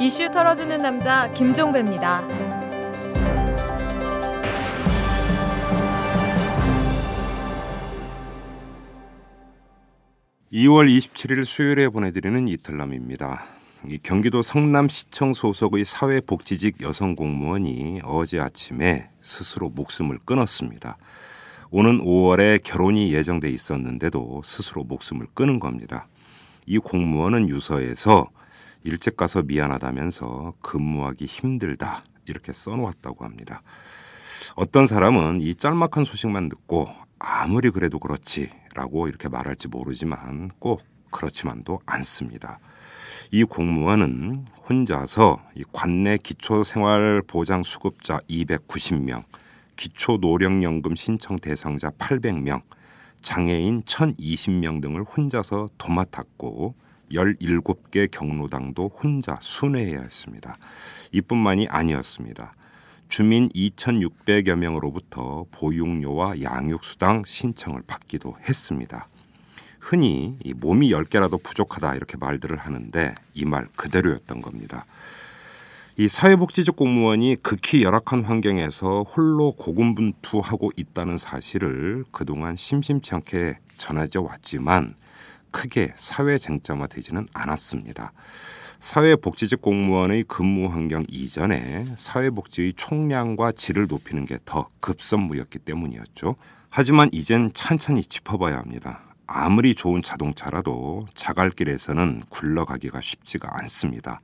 이슈 털어주는 남자 김종배입니다. 2월 27일 수요일에 보내드리는 이틀남입니다. 경기도 성남시청 소속의 사회복지직 여성 공무원이 어제 아침에 스스로 목숨을 끊었습니다. 오는 5월에 결혼이 예정돼 있었는데도 스스로 목숨을 끊은 겁니다. 이 공무원은 유서에서 일찍 가서 미안하다면서 근무하기 힘들다 이렇게 써놓았다고 합니다. 어떤 사람은 이 짤막한 소식만 듣고 아무리 그래도 그렇지 라고 이렇게 말할지 모르지만 꼭 그렇지만도 않습니다. 이 공무원은 혼자서 이 관내 기초생활보장수급자 290명, 기초노령연금 신청 대상자 800명, 장애인 1020명 등을 혼자서 도맡았고 17개 경로당도 혼자 순회해야 했습니다. 이뿐만이 아니었습니다. 주민 2,600여 명으로부터 보육료와 양육수당 신청을 받기도 했습니다. 흔히 몸이 10개라도 부족하다 이렇게 말들을 하는데 이 말 그대로였던 겁니다. 이 사회복지직 공무원이 극히 열악한 환경에서 홀로 고군분투하고 있다는 사실을 그동안 심심치 않게 전해져 왔지만 크게 사회 쟁점화되지는 않았습니다. 사회복지직 공무원의 근무 환경 이전에 사회복지의 총량과 질을 높이는 게 더 급선무였기 때문이었죠. 하지만 이젠 천천히 짚어봐야 합니다. 아무리 좋은 자동차라도 자갈길에서는 굴러가기가 쉽지가 않습니다.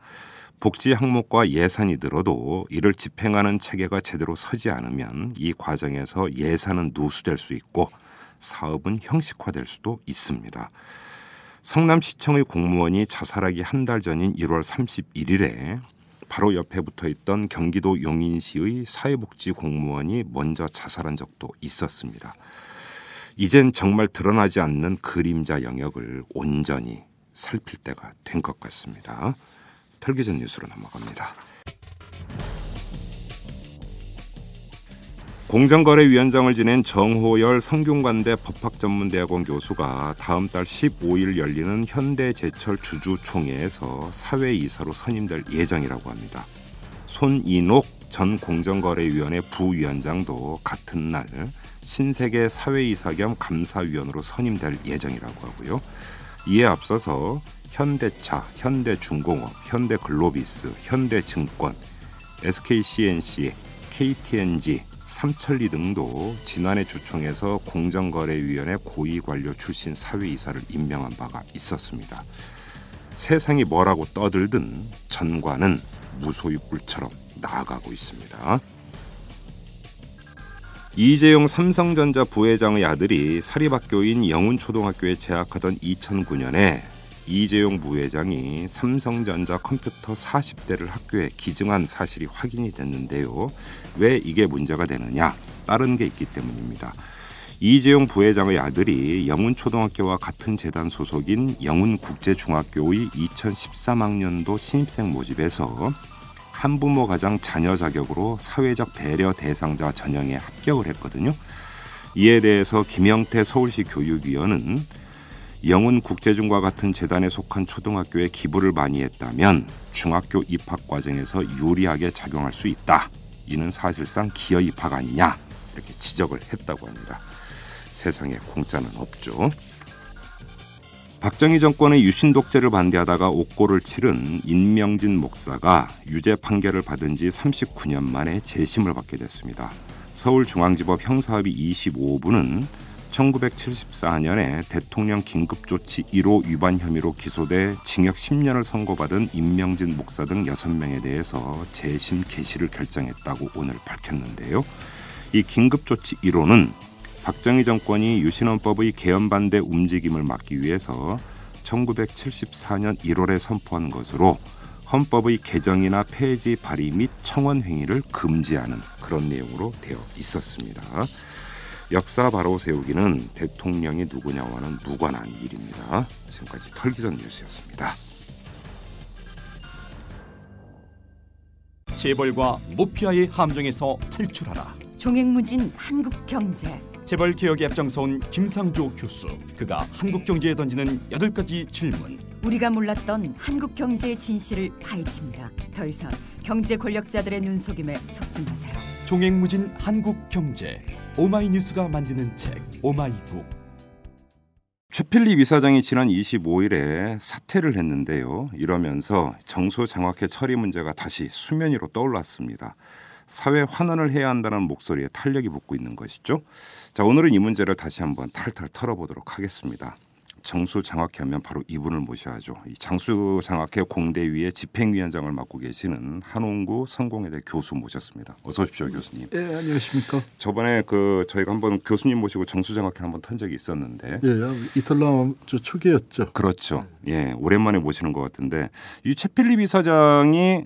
복지 항목과 예산이 들어도 이를 집행하는 체계가 제대로 서지 않으면 이 과정에서 예산은 누수될 수 있고 사업은 형식화될 수도 있습니다. 성남시청의 공무원이 자살하기 한 달 전인 1월 31일에 바로 옆에 붙어 있던 경기도 용인시의 사회복지 공무원이 먼저 자살한 적도 있었습니다. 이젠 정말 드러나지 않는 그림자 영역을 온전히 살필 때가 된 것 같습니다. 털기전 뉴스로 넘어갑니다. 공정거래위원장을 지낸 정호열 성균관대 법학전문대학원 교수가 다음 달 15일 열리는 현대제철 주주총회에서 사회이사로 선임될 예정이라고 합니다. 손인옥 전 공정거래위원회 부위원장도 같은 날 신세계 사회이사 겸 감사위원으로 선임될 예정이라고 하고요. 이에 앞서서 현대차, 현대중공업, 현대글로비스, 현대증권, SKCNC, KTNG, 삼천리 등도 지난해 주총에서 공정거래위원회 고위관료 출신 사회이사를 임명한 바가 있었습니다. 세상이 뭐라고 떠들든 전과는 무소유 뿔처럼 나아가고 있습니다. 이재용 삼성전자 부회장의 아들이 사립학교인 영훈초등학교에 재학하던 2009년에 이재용 부회장이 삼성전자 컴퓨터 40대를 학교에 기증한 사실이 확인이 됐는데요. 왜 이게 문제가 되느냐? 다른 게 있기 때문입니다. 이재용 부회장의 아들이 영훈초등학교와 같은 재단 소속인 영훈국제중학교의 2013학년도 신입생 모집에서 한부모 가장 자녀 자격으로 사회적 배려 대상자 전형에 합격을 했거든요. 이에 대해서 김영태 서울시 교육위원은 영훈 국제중과 같은 재단에 속한 초등학교에 기부를 많이 했다면 중학교 입학 과정에서 유리하게 작용할 수 있다. 이는 사실상 기여 입학 아니냐 이렇게 지적을 했다고 합니다. 세상에 공짜는 없죠. 박정희 정권의 유신 독재를 반대하다가 옥고를 치른 인명진 목사가 유죄 판결을 받은 지 39년 만에 재심을 받게 됐습니다. 서울중앙지법 형사합의 25부는 1974년에 대통령 긴급조치 1호 위반 혐의로 기소돼 징역 10년을 선고받은 임명진 목사 등 6명에 대해서 재심 개시를 결정했다고 오늘 밝혔는데요. 이 긴급조치 1호는 박정희 정권이 유신헌법의 개헌 반대 움직임을 막기 위해서 1974년 1월에 선포한 것으로 헌법의 개정이나 폐지 발의 및 청원 행위를 금지하는 그런 내용으로 되어 있었습니다. 역사 바로 세우기는 대통령이 누구냐와는 무관한 일입니다. 지금까지 털기전 뉴스였습니다. 재벌과 모피아의 함정에서 탈출하라. 종횡무진 한국 경제. 재벌 개혁에 앞장서온 김상조 교수. 그가 한국 경제에 던지는 여덟 가지 질문. 우리가 몰랐던 한국 경제의 진실을 파헤칩니다. 더 이상 경제 권력자들의 눈속임에 속지 마세요. 종횡무진 한국 경제 오마이뉴스가 만드는 책 오마이북 최필립 이사장이 지난 25일에 사퇴를 했는데요. 이러면서 정수장학회 처리 문제가 다시 수면 위로 떠올랐습니다. 사회 환원을 해야 한다는 목소리에 탄력이 붙고 있는 것이죠. 자, 오늘은 이 문제를 다시 한번 탈탈 털어보도록 하겠습니다. 정수장학회 하면 바로 이분을 모셔야죠. 이 장수 장학회 공대위의 집행위원장을 맡고 계시는 한홍구 성공회대 교수 모셨습니다. 어서 오십시오, 교수님. 예, 안녕하십니까. 저번에 그 저희가 한번 교수님 모시고 정수장학회 한번 턴 적이 있었는데 예, 이탈남 저 초기였죠. 그렇죠. 예, 오랜만에 모시는 것 같은데 이 최필립 이사장이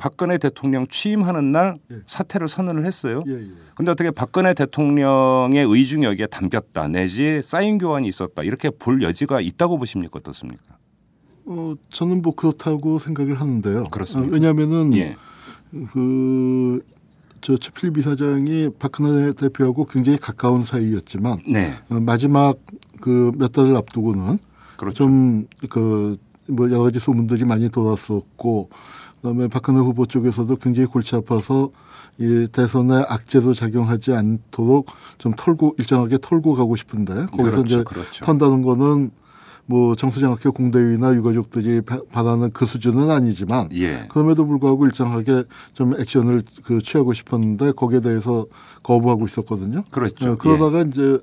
박근혜 대통령 취임하는 날 예. 사퇴를 선언을 했어요. 예, 예. 근데 어떻게 박근혜 대통령의 의중이 여기에 담겼다 내지 사인 교환이 있었다 이렇게 볼 여지가 있다고 보십니까 어떻습니까? 어, 저는 뭐 그렇다고 생각을 하는데요. 그렇습니까? 어, 왜냐하면은 예, 그 저 최필립 이사장이 박근혜 대표하고 굉장히 가까운 사이였지만 네, 어, 마지막 그 몇 달을 앞두고는 그렇죠. 좀그 뭐 여러 가지 소문들이 많이 돌았었고 그다음에 박근혜 후보 쪽에서도 굉장히 골치 아파서 이 대선에 악재도 작용하지 않도록 좀 털고 일정하게 털고 가고 싶은데 거기서 그렇죠, 이제 그렇죠. 턴다는 거는 뭐 정수장학회 공대위나 유가족들이 바- 바라는 그 수준은 아니지만 예, 그럼에도 불구하고 일정하게 좀 액션을 그 취하고 싶었는데 거기에 대해서 거부하고 있었거든요. 그렇죠. 어, 그러다가 이제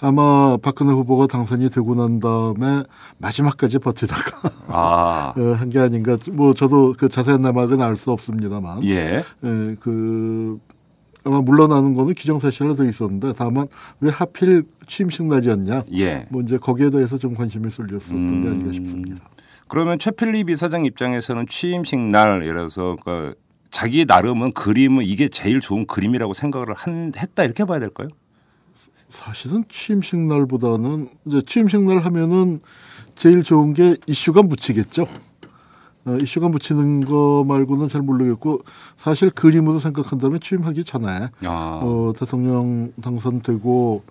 아마 박근혜 후보가 당선이 되고 난 다음에 마지막까지 버티다가 아, 한게 아닌가. 뭐 저도 그 자세한 내막은 알 수 없습니다만, 예, 예, 그 아마 물러나는 거는 기정사실로 돼 있었는데 다만 왜 하필 취임식 날이었냐. 예. 뭐 이제 거기에 대해서 좀 관심이 쏠렸었던 게 아닌가 음. 싶습니다. 그러면 최필립 이사장 입장에서는 취임식 날 이래서 그 자기 나름은 그림은 이게 제일 좋은 그림이라고 생각을 한, 했다 이렇게 봐야 될까요? 사실은 취임식 날보다는 이제 취임식 날 하면은 제일 좋은 게 이슈가 묻히겠죠. 어, 이슈가 묻히는 거 말고는 잘 모르겠고 사실 그림으로 생각한다면 취임하기 전에 아, 어, 대통령 당선되고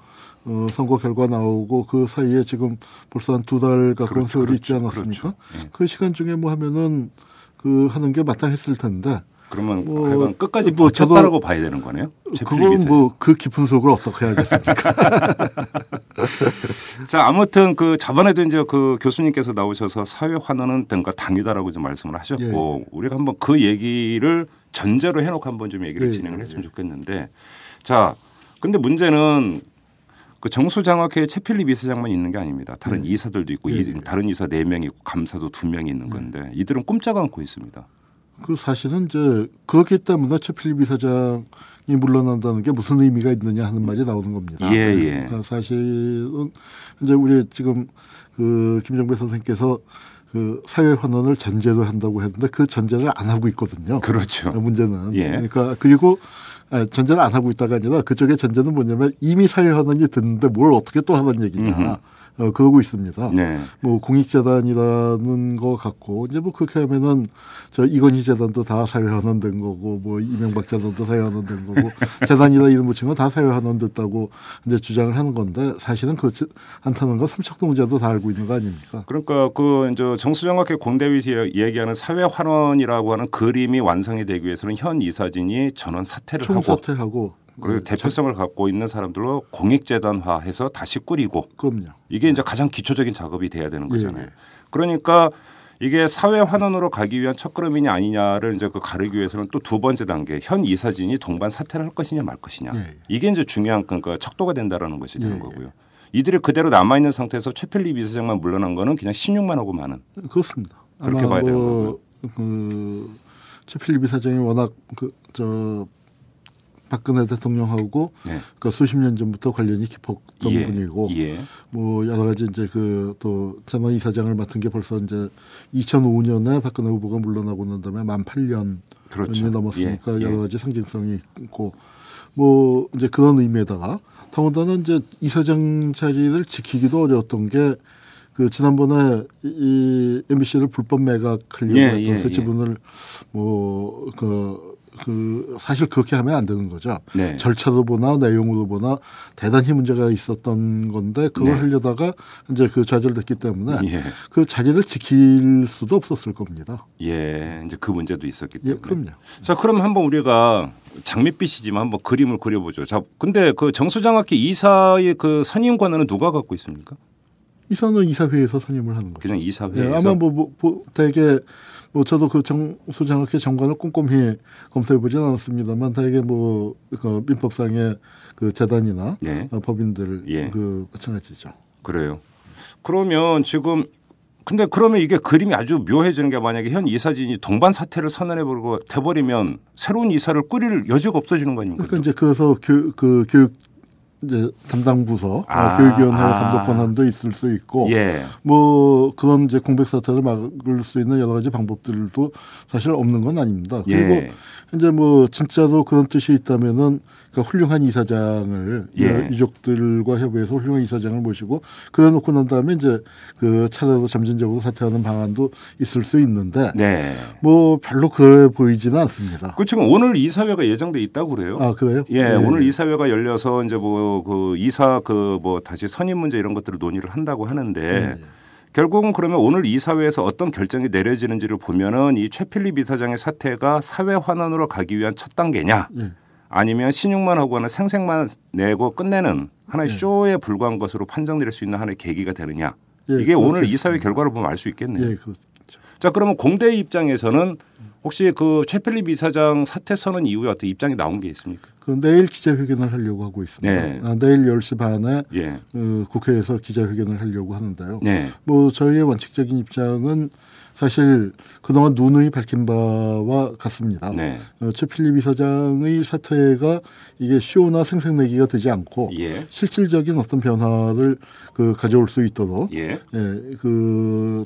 어, 선거 결과 나오고 그 사이에 지금 벌써 한 두 달 가까운 그렇죠, 세월이 있지 그렇죠, 않았습니까? 그렇죠. 예. 그 시간 중에 뭐 하면은 그 하는 게 마땅했을 텐데 그러면 뭐, 하여간 끝까지 뭐 저도- 버텼다라고 봐야 되는 거네요. 그건. 뭐 그 깊은 속을 어떻게 알겠습니까? 자 아무튼 그 저번에도 이제 그 교수님께서 나오셔서 사회 환원은 뭔가 당위다라고 좀 말씀을 하셨고 우리가 한번 그 얘기를 전제로 해놓고 한번 좀 얘기를 예, 진행을 예, 했으면 좋겠는데 자 근데 문제는 그 정수장학회 최필립 이사장만 있는 게 아닙니다. 다른 이사들도 있고 예, 이- 예. 다른 이사 네 명이 있고 감사도 두 명이 있는 건데 이들은 꼼짝 않고 있습니다. 그 사실은 이제 그렇기 때문에 최필립 이사장이 물러난다는 게 무슨 의미가 있느냐 하는 말이 나오는 겁니다. 예, 예. 그러니까 사실은 이제 우리 지금 그 김정배 선생님께서 그 사회 환원을 전제로 한다고 했는데 그 전제를 안 하고 있거든요. 그렇죠. 문제는 예. 그러니까 그리고 아, 전제를 안 하고 있다가 아니라 그쪽의 전제는 뭐냐면 이미 사회 환원이 됐는데 뭘 어떻게 또 하는 얘기냐. 어, 그러고 있습니다. 네. 뭐 공익재단이라는 거 같고 이제 뭐 그렇게 하면은 저 이건희 재단도 다 사회환원 된 거고 뭐 이명박 재단도 사회환원 된 거고 이름 붙인 건다 사회환원 됐다고 이제 주장을 하는 건데 사실은 그렇지 않다는 건 삼척동자도 다 알고 있는 거 아닙니까? 그러니까 그 이제 정수장학회 공대위에서 얘기하는 사회 환원이라고 하는 그림이 완성이 되기 위해서는 현 이사진이 전원 사퇴를 하고 총사퇴하고 그리고 네, 대표성을 갖고 있는 사람들로 공익재단화해서 다시 꾸리고 그럼요. 이게 이제 가장 기초적인 작업이 돼야 되는 거잖아요. 예, 예. 그러니까 이게 사회 환원으로 가기 위한 첫걸음이냐 아니냐를 이제 그 가르기 위해서는 또 두 번째 단계 현 이사진이 동반 사퇴를 할 것이냐 말 것이냐 예, 예. 이게 이제 중요한 그러니까 척도가 된다라는 것이 되는 예, 예. 거고요. 이들이 그대로 남아 있는 상태에서 최필립 이사장만 물러난 거는 그냥 신용만 하고 마는 그렇습니다. 그렇게 봐야 되는 뭐, 그 최필립 이사장이 워낙 그 저 박근혜 대통령하고 네. 그 수십 년 전부터 관련이 깊었던 예, 분이고 예. 뭐 여러 가지 이제 그 또 재난 이사장을 맡은 게 벌써 이제 2005년에 박근혜 후보가 물러나고 난 다음에 만 8년이 그렇죠. 넘었으니까 예, 예. 여러 가지 상징성이 있고 뭐 이제 그런 의미에다가 더군다나 이제 이사장 자리를 지키기도 어려웠던 게 그 지난번에 이 MBC를 불법 매각하려고 예, 했던 예, 그 예. 지분을 뭐 그 그 사실 그렇게 하면 안 되는 거죠. 네. 절차로 보나 내용으로 보나 대단히 문제가 있었던 건데 그걸 네. 하려다가 이제 그 좌절됐기 때문에 예. 그 자리를 지킬 수도 없었을 겁니다. 예, 이제 그 문제도 있었기 예, 때문에. 그럼요. 자, 그럼 한번 우리가 장밋빛이지만 한번 그림을 그려보죠. 자, 근데 그 정수장학회 이사의 그 선임 권한은 누가 갖고 있습니까? 이사는 이사회에서 선임을 하는 거죠. 그냥 예, 이사회에서. 아마 뭐, 뭐, 뭐 대개 뭐 저도 그 정수 장학회 정관을 꼼꼼히 검토해 보진 않았습니다만 대개 뭐그 민법상의 그 재단이나 네. 어, 법인들 예. 그 마찬가지죠. 그래요. 그러면 지금 근데 그러면 이게 그림이 아주 묘해지는 게 만약에 현 이사진이 동반 사태를 선언해 버리고 돼버리면 새로운 이사를 꾸릴 여지가 없어지는 거 아닙니까? 그러니까 이제 그래서 교, 그 교육 이제 담당 부서 아, 어, 교육위원회 아. 감독 권한도 있을 수 있고 예. 뭐 그런 이제 공백 사태를 막을 수 있는 여러 가지 방법들도 사실 없는 건 아닙니다. 그리고 예. 이제 뭐 진짜로 그런 뜻이 있다면은 그러니까 훌륭한 이사장을 예. 유족들과 협의해서 훌륭한 이사장을 모시고 그래 놓고 난 다음에 이제 그 차례로 점진적으로 사퇴하는 방안도 있을 수 있는데 네. 뭐 별로 그래 보이지는 않습니다. 그 지금 오늘 이사회가 예정돼 있다고 그래요. 아 그래요? 예, 오늘 이사회가 열려서 이제 뭐 그 이사 그 뭐 다시 선임 문제 이런 것들을 논의를 한다고 하는데 예. 결국은 그러면 오늘 이사회에서 어떤 결정이 내려지는지를 보면은 이 최필립 이사장의 사태가 사회 환원으로 가기 위한 첫 단계냐 예. 아니면 신용만 하거나 생색만 내고 끝내는 하나의 예. 쇼에 불과한 것으로 판정될 수 있는 하나의 계기가 되느냐 예, 이게 오늘 그렇겠습니다. 이사회 결과를 보면 알 수 있겠네요. 예, 그렇죠. 자 그러면 공대 입장에서는 혹시 그 최필립 이사장 사퇴 선언 이후에 어떤 입장이 나온 게 있습니까? 그 내일 기자회견을 하려고 하고 있습니다. 네. 아, 내일 10시 반에 예. 어, 국회에서 기자회견을 하려고 하는데요. 네. 뭐 저희의 원칙적인 입장은 사실 그동안 누누이 밝힌 바와 같습니다. 네. 어, 최필립 이사장의 사퇴가 이게 쇼나 생색내기가 되지 않고 예. 실질적인 어떤 변화를 그 가져올 수 있도록 예. 예, 그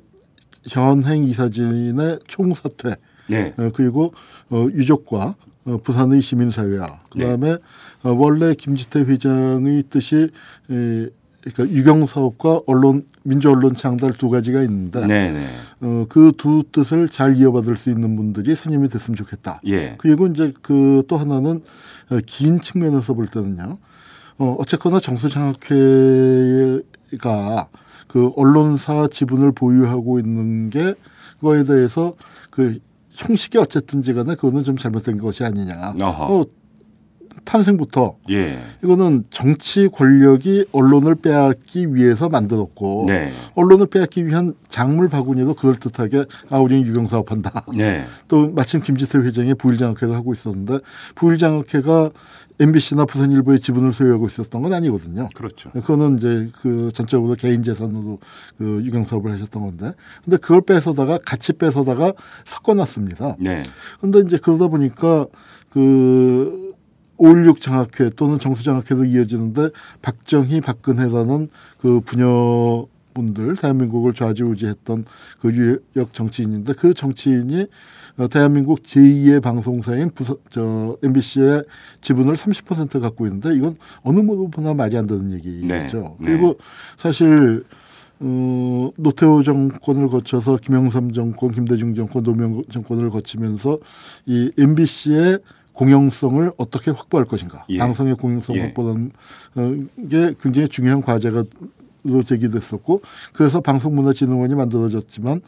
현행 이사진의 총사퇴 네. 어, 그리고 어, 유족과 어, 부산의 시민사회와 그다음에 어, 원래 김지태 회장의 뜻이 에, 그러니까 유경 사업과 언론 민주 언론 창달 두 가지가 있는데 네, 네. 어, 그 두 뜻을 잘 이어받을 수 있는 분들이 선임이 됐으면 좋겠다. 예. 그리고 이제 그 또 하나는 어, 긴 측면에서 볼 때는요. 어, 어쨌거나 정수장학회가 그 언론사 지분을 보유하고 있는 게 그거에 대해서 그 형식이 어쨌든지 간에 그거는 좀 잘못된 것이 아니냐. 어허. 어, 탄생부터 예. 이거는 정치 권력이 언론을 빼앗기 위해서 만들었고 네. 언론을 빼앗기 위한 작물 바구니도 그럴듯하게 아 우리는 유경 사업한다. 네. 또 마침 김지태 회장이 부일장학회를 하고 있었는데 부일장학회가 MBC나 부산일보의 지분을 소유하고 있었던 건 아니거든요. 그렇죠. 그거는 이제 그 전적으로 개인 재산으로 그 유경 사업을 하셨던 건데, 근데 그걸 뺏어다가 같이 뺏어다가 섞어놨습니다. 네. 근데 이제 그러다 보니까 그 516 장학회 또는 정수장학회도 이어지는데 박정희, 박근혜라는 그 부녀 분들 대한민국을 좌지우지했던 그 유력 정치인인데 그 정치인이 어, 대한민국 제2의 방송사인 부서, 저 MBC의 지분을 30% 갖고 있는데 이건 어느 모두 보나 말이 안 되는 얘기죠. 네, 네. 그리고 사실 어, 노태우 정권을 거쳐서 김영삼 정권, 김대중 정권, 노무현 정권을 거치면서 이 MBC의 공영성을 어떻게 확보할 것인가. 예. 방송의 공영성 예. 확보하는 어, 게 굉장히 중요한 과제가 로 제기됐었고 그래서 방송문화진흥원이 만들어졌지만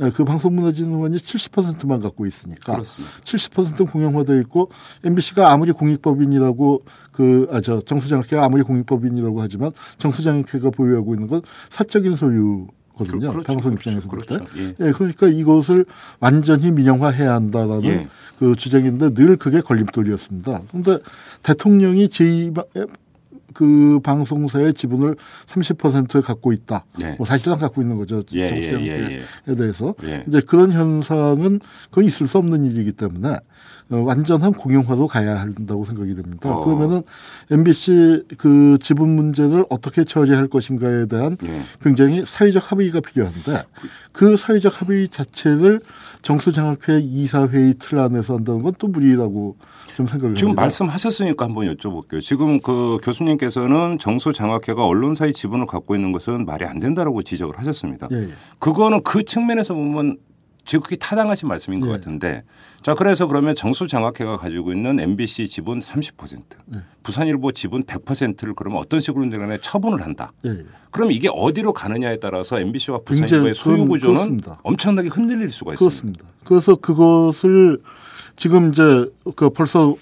에, 그 방송문화진흥원이 70%만 갖고 있으니까 그렇습니다. 70% 공영화돼 있고 MBC가 아무리 공익법인이라고 그아저 정수장학회가 아무리 공익법인이라고 하지만 정수장학회가 보유하고 있는 건 사적인 소유 거든요. 그- 그렇죠, 방송 그렇죠, 입장에서 볼 때. 그렇죠. 예. 예, 그러니까 이것을 완전히 민영화해야 한다라는 예. 그 주장인데 늘 그게 걸림돌이었습니다. 그런데 대통령이 제2 그 방송사의 지분을 30% 갖고 있다. 네. 뭐 사실상 갖고 있는 거죠. 예, 예, 예, 예. 대해서 예. 이제 그런 현상은 그건 있을 수 없는 일이기 때문에 어, 완전한 공영화로 가야 한다고 생각이 됩니다. 어. 그러면은 MBC 그 지분 문제를 어떻게 처리할 것인가에 대한 예. 굉장히 사회적 합의가 필요한데 그 사회적 합의 자체를 정수장학회 이사회의 틀 안에서 한다는 건 또 무리라고 좀 생각을 지금 합니다. 말씀하셨으니까 한번 여쭤볼게요. 지금 그 교수님께서는 정수장학회가 언론사의 지분을 갖고 있는 것은 말이 안 된다라고 지적을 하셨습니다. 예, 예. 그거는 그 측면에서 보면 지극히 타당하신 말씀인 것 예. 같은데 자 그래서 그러면 정수장학회가 가지고 있는 MBC 지분 30% 예. 부산일보 지분 100%를 그러면 어떤 식으로든 간에 처분을 한다. 예, 예. 그럼 이게 어디로 가느냐에 따라서 MBC와 부산일보의 소유 구조는 그렇습니다. 엄청나게 흔들릴 수가 있습니다. 그렇습니다. 그래서 그것을 지금 이제 그 벌써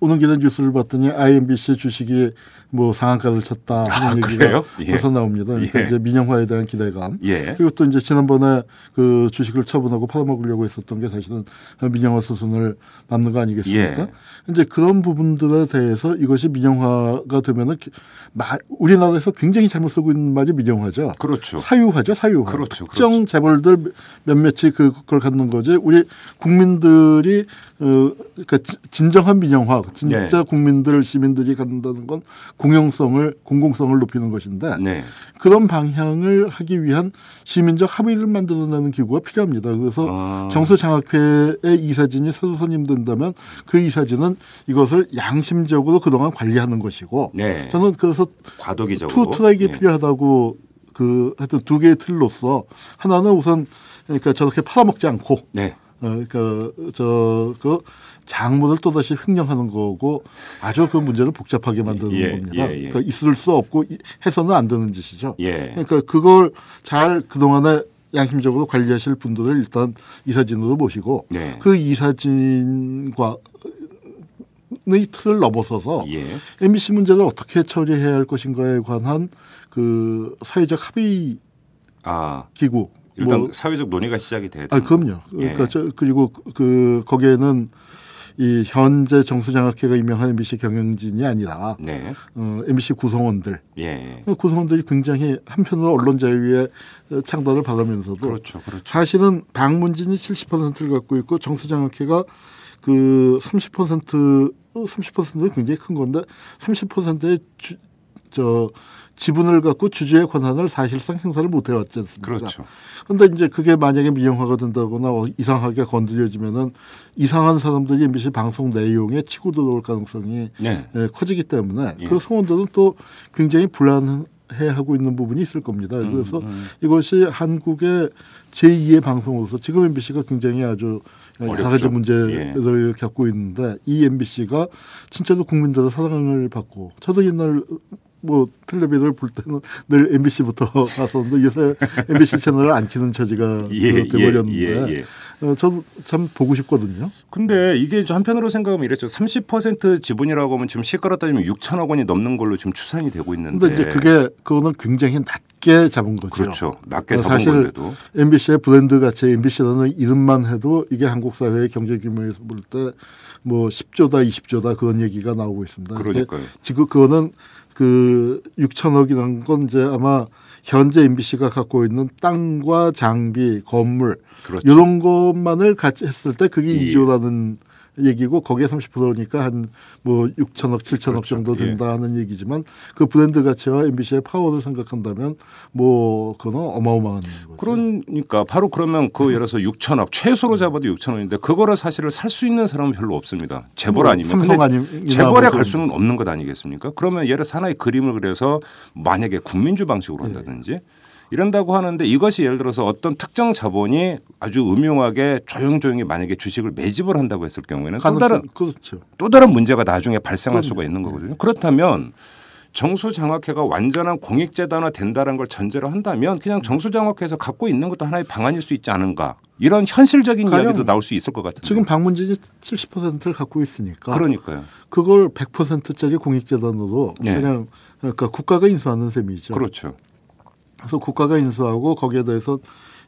오는 길에 뉴스를 봤더니 IMBC 주식이 뭐 상한가를 쳤다 하는 아, 얘기가? 예. 벌써 나옵니다. 그러니까 예. 이제 민영화에 대한 기대감. 예. 그리고 또 이제 지난번에 그 주식을 처분하고 팔아먹으려고 했었던 게 사실은 민영화 수순을 밟는 거 아니겠습니까? 예. 이제 그런 부분들에 대해서 이것이 민영화가 되면은 우리나라에서 굉장히 잘못 쓰고 있는 말이 민영화죠. 그렇죠. 사유화죠, 사유화. 그렇죠, 특정 재벌들 몇몇이 그- 그걸 갖는 거지. 우리 국민들이 어, 그러니까 지- 진정한 민영화, 진짜 네. 국민들 시민들이 갖는다는 건 공영성을 공공성을 높이는 것인데 네. 그런 방향을 하기 위한 시민적 합의를 만들어내는 기구가 필요합니다. 그래서 아. 정수장학회의 이사진이 새로 선임된다면 그 이사진은 이것을 양심적으로 그동안 관리하는 것이고 네. 저는 그래서 과도기적으로 two track이 예. 필요하다고 그 하여튼 두 개의 틀로서 하나는 우선 그러니까 저렇게 팔아먹지 않고 네. 어, 그, 저, 그, 장물을 또다시 횡령하는 거고 아주 그 문제를 복잡하게 만드는 예, 겁니다. 예, 예. 그러니까 있을 수 없고 이- 해서는 안 되는 짓이죠. 예. 그러니까 그걸 잘 그동안에 양심적으로 관리하실 분들을 일단 이사진으로 모시고 네. 그 이사진과 의 틀을 넘어서서 예. MBC 문제를 어떻게 처리해야 할 것인가에 관한 그 사회적 합의 아 기구 일단 뭐 사회적 논의가 시작이 돼야 아, 되는 그럼요. 그러니까 예. 저, 그리고 그 거기에는 이 현재 정수장학회가 임명한 MBC 경영진이 아니라 네. 어, MBC 구성원들 예. 그 구성원들이 굉장히 한편으로 언론 자유의 창달을 받으면서도 그렇죠. 그렇죠. 사실은 방문진이 70%를 갖고 있고 정수장학회가 그 30% 30%는 굉장히 큰 건데 30%의 주, 저 지분을 갖고 주주의 권한을 사실상 행사를 못 해왔지 않습니까? 그렇죠. 근데 이제 그게 만약에 민영화가 된다거나 어, 이상하게 건드려지면은 이상한 사람들이 MBC 방송 내용에 치고 들어올 가능성이 네. 예, 커지기 때문에 예. 그 성원들은 또 굉장히 불안해하고 있는 부분이 있을 겁니다. 음, 그래서 이것이 한국의 제2의 방송으로서 지금 MBC가 굉장히 아주 여러 가지 어렵죠. 예. 문제를 겪고 있는데 이 MBC가 진짜로 국민들의 사랑을 받고 저도 옛날 뭐 텔레비를 볼 때는 늘 MBC부터 갔었는데 요새 MBC 채널을 안 키는 처지가 예, 그 돼버렸는데 예, 예. 어, 저도 참 보고 싶거든요. 근데 이게 저 한편으로 생각하면 이랬죠. 30% 지분이라고 하면 지금 시가로 따지면 6천억 원이 넘는 걸로 지금 추산이 되고 있는데. 근데 이제 그게 그거는 굉장히 낮게 잡은 거죠. 그렇죠. 낮게 어, 잡은 사실 건데도. MBC의 브랜드 가치, MBC라는 이름만 해도 이게 한국 사회의 경제 규모에서 볼 때 뭐 10조다, 20조다 그런 얘기가 나오고 있습니다. 그러니까요. 지금 그거는 그 6천억이라는 건 이제 아마 현재 MBC가 갖고 있는 땅과 장비, 건물 그렇죠. 이런 것만을 같이 했을 때 그게 예. 2조라는 얘기고 거기에 30%니까 한 뭐 6천억, 7천억 그렇죠. 정도 예. 된다는 얘기지만 그 브랜드 가치와 MBC의 파워를 생각한다면 뭐 그건 어마어마한 거죠. 그러니까 바로 그러면 그 예를 들어서 6천억 최소로 잡아도 6천억인데 그거를 사실을 살 수 있는 사람은 별로 없습니다. 재벌 뭐 아니면 삼성 아니면 재벌에 뭐갈 수는 없는 것 아니겠습니까? 그러면 예를 들어서 하나의 그림을 그려서 만약에 국민주 방식으로 네. 한다든지 이런다고 하는데 이것이 예를 들어서 어떤 특정 자본이 아주 음흉하게 조용조용히 만약에 주식을 매집을 한다고 했을 경우에는 또 가능성- 다른 그렇죠. 또 다른 문제가 나중에 발생할 수가 있는 네. 거거든요. 그렇다면 정수장학회가 완전한 공익재단화 된다는 걸 전제로 한다면 그냥 정수장학회에서 갖고 있는 것도 하나의 방안일 수 있지 않은가 이런 현실적인 이야기도 나올 수 있을 것 같은데 지금 방문진이 70%를 갖고 있으니까 그러니까요. 그걸 100%짜리 공익재단으로 네. 그냥 그러니까 국가가 인수하는 셈이죠. 그렇죠. 그래서 국가가 인수하고 거기에 대해서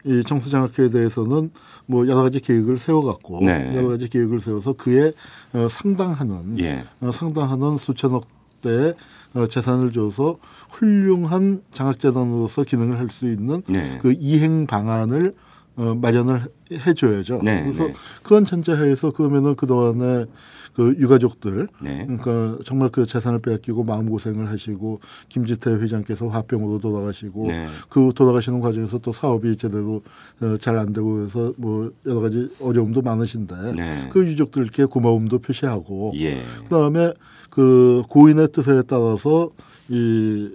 이 정수장학회에 대해서는 뭐 여러 가지 계획을 세워갖고 네. 여러 가지 계획을 세워서 그에 어, 상당하는 예. 어, 상당하는 수천억 대의 어, 재산을 줘서 훌륭한 장학재단으로서 기능을 할 수 있는 네. 그 이행 방안을 어, 마련을 해- 해줘야죠. 네, 그래서 네. 그런 전제하에서 그러면은 그 동안에 그 유가족들 네. 그러니까 정말 그 재산을 빼앗기고 마음 고생을 하시고 김지태 회장께서 화병으로 돌아가시고 네. 그 돌아가시는 과정에서 또 사업이 제대로 어, 잘안 되고 해서 뭐 여러 가지 어려움도 많으신데 네. 그 유족들께 고마움도 표시하고 예. 그다음에 그 고인의 뜻에 따라서 이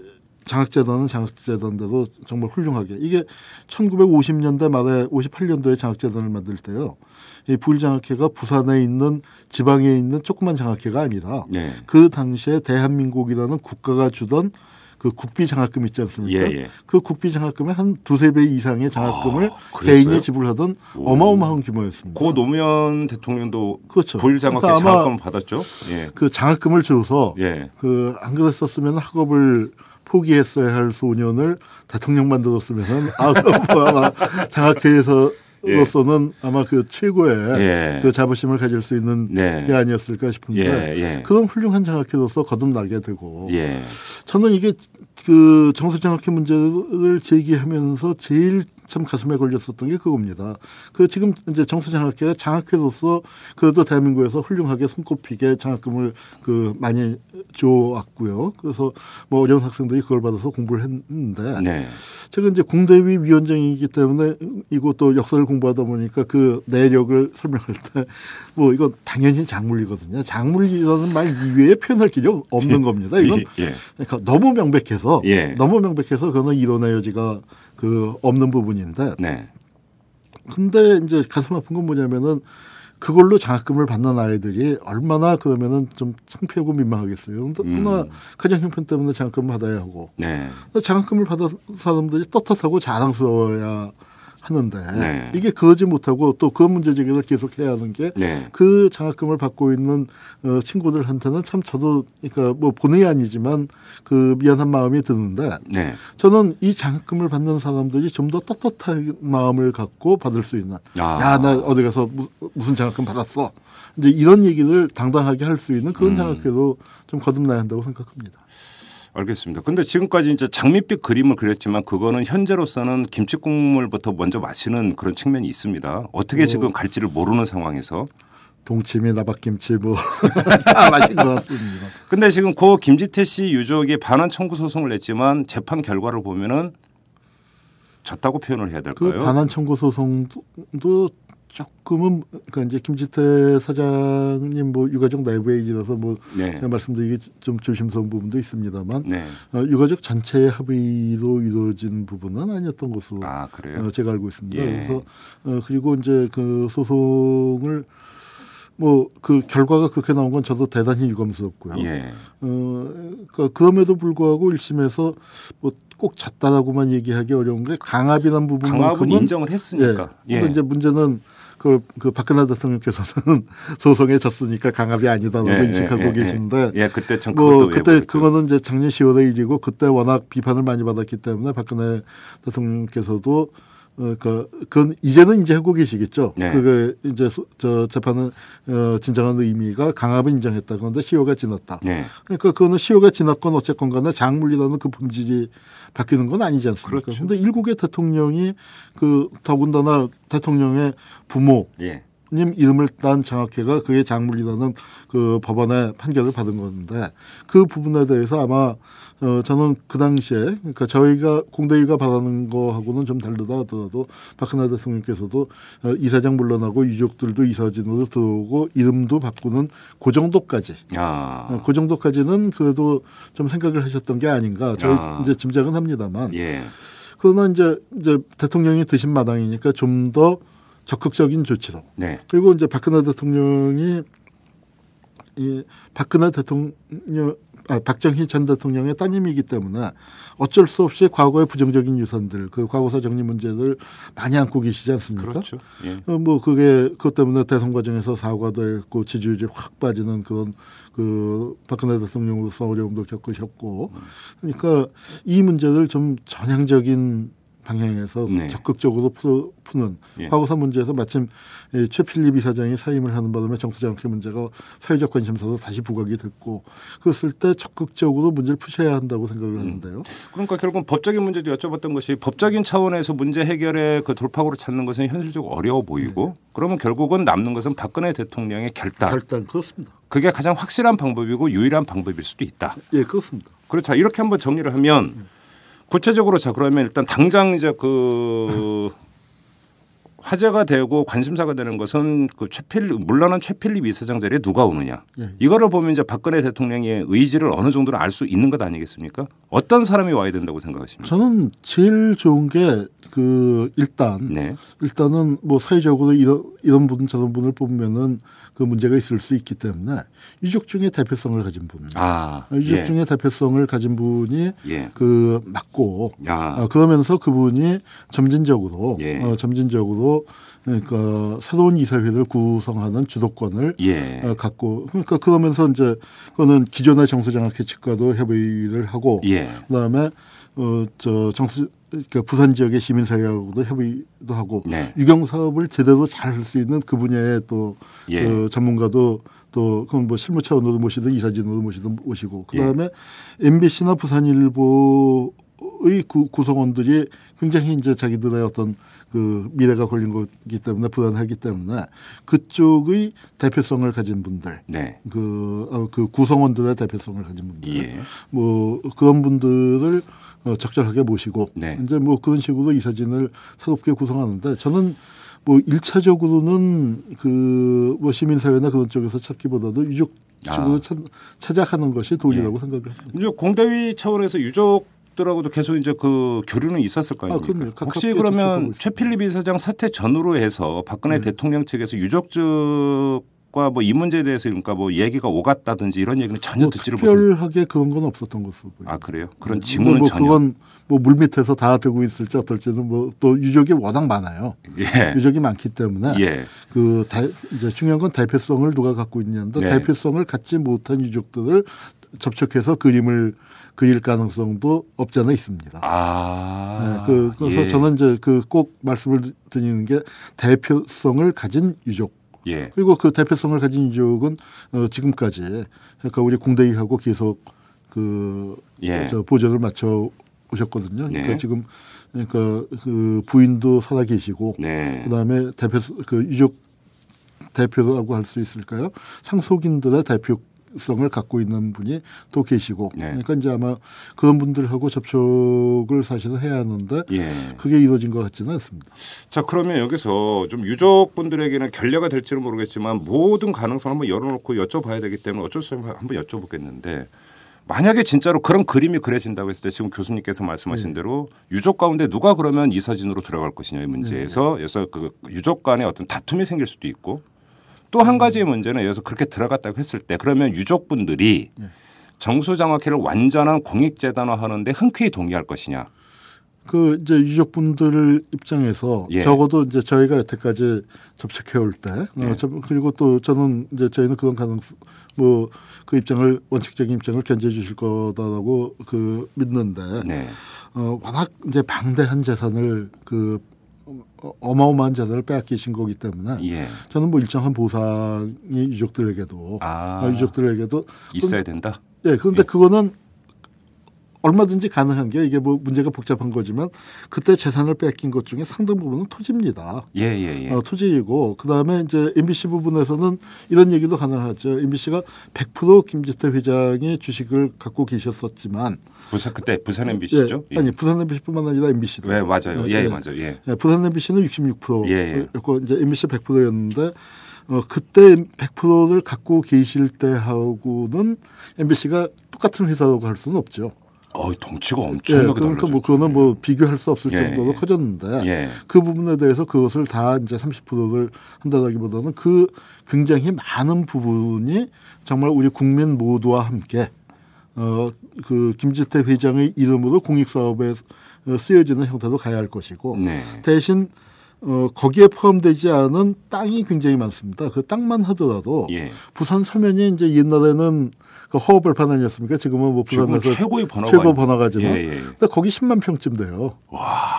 장학재단은 장학재단대로 정말 훌륭하게 이게 1950년대 말에 58년도에 장학재단을 만들 때요. 이 부일장학회가 부산에 있는 지방에 있는 조그만 장학회가 아니라 네. 그 당시에 대한민국이라는 국가가 주던 그 국비 장학금 있지 않습니까? 예, 예. 그 국비 장학금의 한 두세 배 이상의 장학금을 아? 개인이 지불하던 오. 어마어마한 규모였습니다. 고 노무현 대통령도 그렇죠. 부일 장학회 그래서 아마 장학금 받았죠. 예. 그 장학금을 줘서 예. 그안 그랬었으면 학업을 포기했어야 할 소년을 대통령 만들었으면 아 그럼 뭐 장학회에서 로서는 아마 그 최고의 예. 그 자부심을 가질 수 있는 네. 게 아니었을까 싶은데 예, 예. 그런 훌륭한 장학회로서 거듭나게 되고 예. 저는 이게 그 정수장학회 문제를 제기하면서 제일 참 가슴에 걸렸었던 게 그겁니다. 그 지금 이제 정수장학회가 장학회로서 그래도 대한민국에서 훌륭하게 손꼽히게 장학금을 그 많이 줘왔고요. 그래서 뭐 어려운 학생들이 그걸 받아서 공부를 했는데 네. 제가 이제 공대위 위원장이기 때문에 이것도 역사를 공부하다 보니까 그 내력을 설명할 때 뭐 이건 당연히 작물이거든요. 작물이라는 말 이외에 표현할 길이 없는 겁니다. 이건 예. 그러니까 너무 명백해서 예. 너무 명백해서 그거는 이론의 여지가 그 없는 부분인데 네. 근데 이제 가슴 아픈 건 뭐냐면은 그걸로 장학금을 받는 아이들이 얼마나 그러면은 좀 창피하고 민망하겠어요. 음. 나 가정 형편 때문에 장학금을 받아야 하고 네. 장학금을 받은 사람들이 떳떳하고 자랑스러워야 하는데 네. 이게 그러지 못하고 또 그 문제 제기를 계속 해야 하는 게 네. 그 장학금을 받고 있는 어, 친구들한테는 참 저도 그러니까 뭐 본의 아니지만 그 미안한 마음이 드는데 네. 저는 이 장학금을 받는 사람들이 좀 더 떳떳한 마음을 갖고 받을 수 있는 아. 야나 어디 가서 무, 무슨 장학금 받았어 이제 이런 얘기를 당당하게 할 수 있는 그런 음. 장학회도 좀 거듭나야 한다고 생각합니다. 알겠습니다. 근데 지금까지 이제 장밋빛 그림을 그렸지만 그거는 현재로서는 김치 국물부터 먼저 마시는 그런 측면이 있습니다. 어떻게 어. 지금 갈지를 모르는 상황에서. 동치미 나박김치 뭐다 마신 것 같습니다. 근데 지금 고 김지태 씨 유족이 반환 청구 소송을 냈지만 재판 결과를 보면은 졌다고 표현을 해야 그 될까요? 반환 청구 소송도 조금은 그러니까 이제 김지태 사장님 뭐 유가족 내부의 일이라서 뭐 네. 제가 말씀드리기 좀 조심스러운 부분도 있습니다만 네. 어, 유가족 전체의 합의로 이루어진 부분은 아니었던 것으로 아 그래요. 어, 제가 알고 있습니다. 예. 그래서 어, 그리고 이제 그 소송을 뭐 그 결과가 그렇게 나온 건 저도 대단히 유감스럽고요. 예. 어, 그러니까 그럼에도 불구하고 1심에서 뭐꼭 졌다라고만 얘기하기 어려운 게 강압이라는 강압은 부분만큼은 인정을 했으니까. 예. 근데 이제 문제는 그, 그 박근혜 대통령께서는 소송에 졌으니까 강압이 아니다라고 예, 인식하고 예, 예, 계신데 예, 그때 참 뭐 그때. 그거는 이제 작년 10월의 일이고 그때 워낙 비판을 많이 받았기 때문에 박근혜 대통령께서도 어, 그, 그건 이제는 이제 하고 계시겠죠. 네. 그게 이제 소- 저 재판은 어, 진정한 의미가 강압을 인정했다. 그런데 시효가 지났다. 네. 그러니까 그거는 시효가 지났건 어쨌건 간에 작물이라는 그 본질이 바뀌는 건 아니지 않습니까? 그렇죠. 그런데 일국의 대통령이 그 더군다나 대통령의 부모 예. 님 이름을 딴 장학회가 그게 작물이라는 그 법원의 판결을 받은 건데 그 부분에 대해서 아마 어 저는 그 당시에 그러니까 저희가 공대위가 바라는 거하고는 좀 다르다 하더라도 박근혜 대통령께서도 어, 이사장 물러나고 유족들도 이사진으로 들어오고 이름도 바꾸는 그 정도까지 아. 어, 그 정도까지는 그래도 좀 생각을 하셨던 게 아닌가 저희 아. 이제 짐작은 합니다만 예. 그러나 이제 이제 대통령이 드신 마당이니까 좀 더 적극적인 조치로 네. 그리고 이제 박근혜 대통령이 이 박근혜 대통령 아, 박정희 전 대통령의 따님이기 때문에 어쩔 수 없이 과거의 부정적인 유산들, 그 과거사 정리 문제를 많이 안고 계시지 않습니까? 그렇죠. 예. 어, 뭐 그게 그것 때문에 대선 과정에서 사과도 했고 지지율이 확 빠지는 그런 그 박근혜 대통령으로서 어려움도 겪으셨고 그러니까 이 문제를 좀 전향적인 방향에서 네. 적극적으로 푸, 푸는 예. 과거사 문제에서 마침 이 최필립 이사장이 사임을 하는 바람에 정수장학회 문제가 사회적 관심사로 다시 부각이 됐고 그랬을 때 적극적으로 문제를 푸셔야 한다고 생각을 하는데요. 그러니까 결국 법적인 문제도 여쭤봤던 것이 법적인 차원에서 문제 해결의 그 돌파구를 찾는 것은 현실적으로 어려워 보이고 그러면 결국은 남는 것은 박근혜 대통령의 결단. 결단 그렇습니다. 그게 가장 확실한 방법이고 유일한 방법일 수도 있다. 예, 그렇습니다. 그렇죠. 이렇게 한번 정리를 하면 구체적으로 자 그러면 일단 당장 이제 그 화제가 되고 관심사가 되는 것은 그 최필 물러난 최필립 이사장 자리에 누가 오느냐. 예. 이거를 보면 이제 박근혜 대통령의 의지를 어느 정도는 알수 있는 것 아니겠습니까? 어떤 사람이 와야 된다고 생각하십니까? 저는 제일 좋은 게 그 일단 네. 일단은 뭐 사회적으로 이런 이런 분 저런 분을 뽑으면은 그 문제가 있을 수 있기 때문에 유족 중에 대표성을 가진 분, 아, 유족 예. 중에 대표성을 가진 분이 예. 그 맞고 야. 어, 그러면서 그분이 점진적으로 예. 어, 점진적으로 그러니까 새로운 이사회를 구성하는 주도권을 예. 어, 갖고 그러니까 그러면서 이제 그거는 기존의 정수장학회 측과도 협의를 하고 예. 그다음에 어저 정수 그러니까 부산 지역의 시민사회하고도 협의도 하고 네. 유경 사업을 제대로 잘 할 수 있는 그 분야의 또 예. 그 전문가도 또 그건 뭐 실무 차원으로 모시든 이사진으로 모시든 모시고 예. 그다음에 MBC나 부산일보 의 구, 구성원들이 굉장히 이제 자기들의 어떤 그 미래가 걸린 거기 때문에 불안하기 때문에 그쪽의 대표성을 가진 분들 네. 그, 어, 그 구성원들의 대표성을 가진 분들 예. 뭐 그런 분들을 어, 적절하게 모시고 네. 이제 뭐 그런 식으로 이 사진을 새롭게 구성하는데 저는 뭐 일차적으로는 그 뭐 시민사회나 그런 쪽에서 찾기보다도 유족 측으로 아. 찾, 찾아가는 것이 도리라고 예. 생각을 합니다. 공대위 차원에서 유족 들하고도 계속 이제 그 교류는 있었을 거 아, 아닙니까? 가깝게 혹시 그러면. 최필립 이사장 사퇴 전후로 해서 박근혜 네. 대통령 측에서 유족 측 과 뭐 이 문제에 대해서 그러니까 뭐 얘기가 오갔다든지 이런 얘기는 전혀 뭐 듣지를 못해요. 특별하게 그런 건 없었던 것으로 보여요. 아 그래요? 그런 징후는 뭐 전혀. 그건 뭐 물밑에서 다 들고 있을지 어떨지는 뭐 또 유족이 워낙 많아요. 예. 유족이 많기 때문에 예. 그 대, 이제 중요한 건 대표성을 누가 갖고 있냐인데 네. 대표성을 갖지 못한 유족들을 접촉해서 그림을 그릴 가능성도 없지 않아 있습니다. 아. 네, 그, 그래서 예. 저는 이제 그 꼭 말씀을 드리는 게 대표성을 가진 유족 예. 그리고 그 대표성을 가진 유족은 어, 지금까지 그러니까 우리 공대위하고 계속 그 예. 저 보조를 맞춰 오셨거든요. 그러니까 네. 지금 그러니까 그 부인도 살아 계시고 네. 그다음에 대표 그 유족 대표라고 할 수 있을까요? 상속인들의 대표 성을 갖고 있는 분이 또 계시고 네. 그러니까 이제 아마 그런 분들하고 접촉을 사실은 해야 하는데 예. 그게 이루어진 것 같지는 않습니다. 자 그러면 여기서 좀 유족분들에게는 결례가 될지는 모르겠지만 모든 가능성 을 한번 열어놓고 여쭤봐야 되기 때문에 어쩔 수 없이 한번 여쭤보겠는데 만약에 진짜로 그런 그림이 그려진다고 했을 때 지금 교수님께서 말씀하신 대로 유족 가운데 누가 그러면 이사진으로 들어갈 것이냐의 문제에서 그래서 그 유족 간에 어떤 다툼이 생길 수도 있고 또 한 가지의 문제는 여기서 그렇게 들어갔다고 했을 때 그러면 유족분들이 정수장학회를 완전한 공익재단화 하는데 흔쾌히 동의할 것이냐. 그 이제 유족분들 입장에서 예. 적어도 이제 저희가 여태까지 접촉해 올 때, 네. 어, 저- 그리고 또 저는 이제 저희는 그런 가능성, 뭐 그 입장을 원칙적인 입장을 견제해 주실 거다라고 그 믿는데, 네. 어, 워낙 이제 방대한 재산을 그 어, 어마어마한 재산을 빼앗기신 거기 때문에 예. 저는 뭐 일정한 보상이 유족들에게도 아. 어, 유족들에게도 있어야 된다. 예, 그런데 그거는 얼마든지 가능한 게 이게 뭐 문제가 복잡한 거지만 그때 재산을 뺏긴 것 중에 상당 부분은 토지입니다. 예, 예, 예. 어, 토지이고 그다음에 이제 MBC 부분에서는 이런 얘기도 가능하죠. MBC가 100% 김지태 회장이 주식을 갖고 계셨었지만 부산 그때 부산 MBC죠? 예, 아니 부산 MBC뿐만 아니라 MBC도 네, 맞아요. 예, 맞아요. 예. 예, 부산 MBC는 66%였고 예, 예. 이제 MBC 100%였는데 어, 그때 100%를 갖고 계실 때하고는 MBC가 똑같은 회사라고 할 수는 없죠. 어, 덩치가 예, 엄청나게 그러니까 달라졌죠. 뭐 그거는 뭐 비교할 수 없을 예, 정도로 예. 커졌는데 예. 그 부분에 대해서 그것을 다 이제 30%를 한다기보다는 그 굉장히 많은 부분이 정말 우리 국민 모두와 함께 어 그 김지태 회장의 이름으로 공익 사업에 어, 쓰여지는 형태로 가야 할 것이고 네. 대신 어, 거기에 포함되지 않은 땅이 굉장히 많습니다. 그 땅만 하더라도 예. 부산 서면이 이제 옛날에는 그 허허벌판 아니었습니까? 지금은 뭐 부산에서 최고의 번화가 최고? 번화가지만 예, 예. 근데 거기 10만 평쯤 돼요.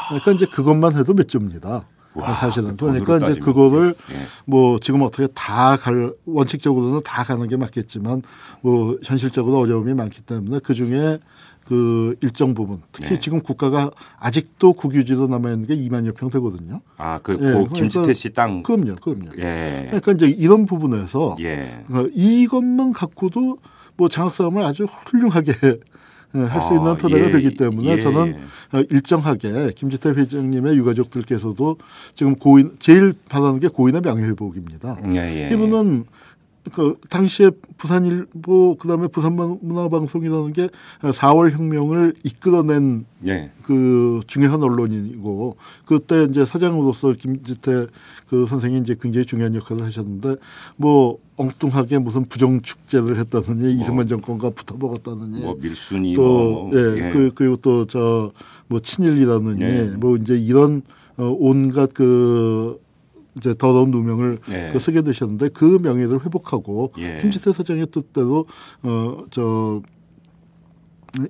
그러니까 이제 그것만 해도 몇 조입니다. 와, 사실은 그 그러니까 이제. 그거를 예. 뭐 지금 어떻게 다 갈 원칙적으로는 다 가는 게 맞겠지만 뭐 현실적으로 어려움이 많기 때문에 그 중에 그 일정 부분 특히 네. 지금 국가가 아직도 국유지로 남아 있는 게 2만여 평 되거든요. 아, 그 예, 고 김지태 씨 땅. 그럼요, 그럼요. 예. 그러니까 이제 이런 부분에서 예. 어, 이것만 갖고도 뭐 장학 싸움을 아주 훌륭하게 할수 아, 있는 토대가 예, 되기 때문에 예. 저는 어, 일정하게 김지태 회장님의 유가족들께서도 지금 고인 제일 바라는 게 고인의 명예 회복입니다. 예, 예. 이분은 그 당시에 부산일보 그다음에 부산문화방송이라는 게 4월 혁명을 이끌어낸 예. 그 중요한 언론이고 그때 이제 사장으로서 김지태 그 선생이 이제 굉장히 중요한 역할을 하셨는데 뭐 엉뚱하게 무슨 부정 축제를 했다느니 이승만 정권과 붙어 먹었다느니 뭐 밀순이 또 뭐, 예, 예. 그, 그리고 또 저 뭐 친일이라느니 예. 뭐 이제 이런 어, 온갖 그 이제 더러운 누명을 예. 그 쓰게 되셨는데 그 명예를 회복하고 예. 김지태 사장의 뜻대로 어저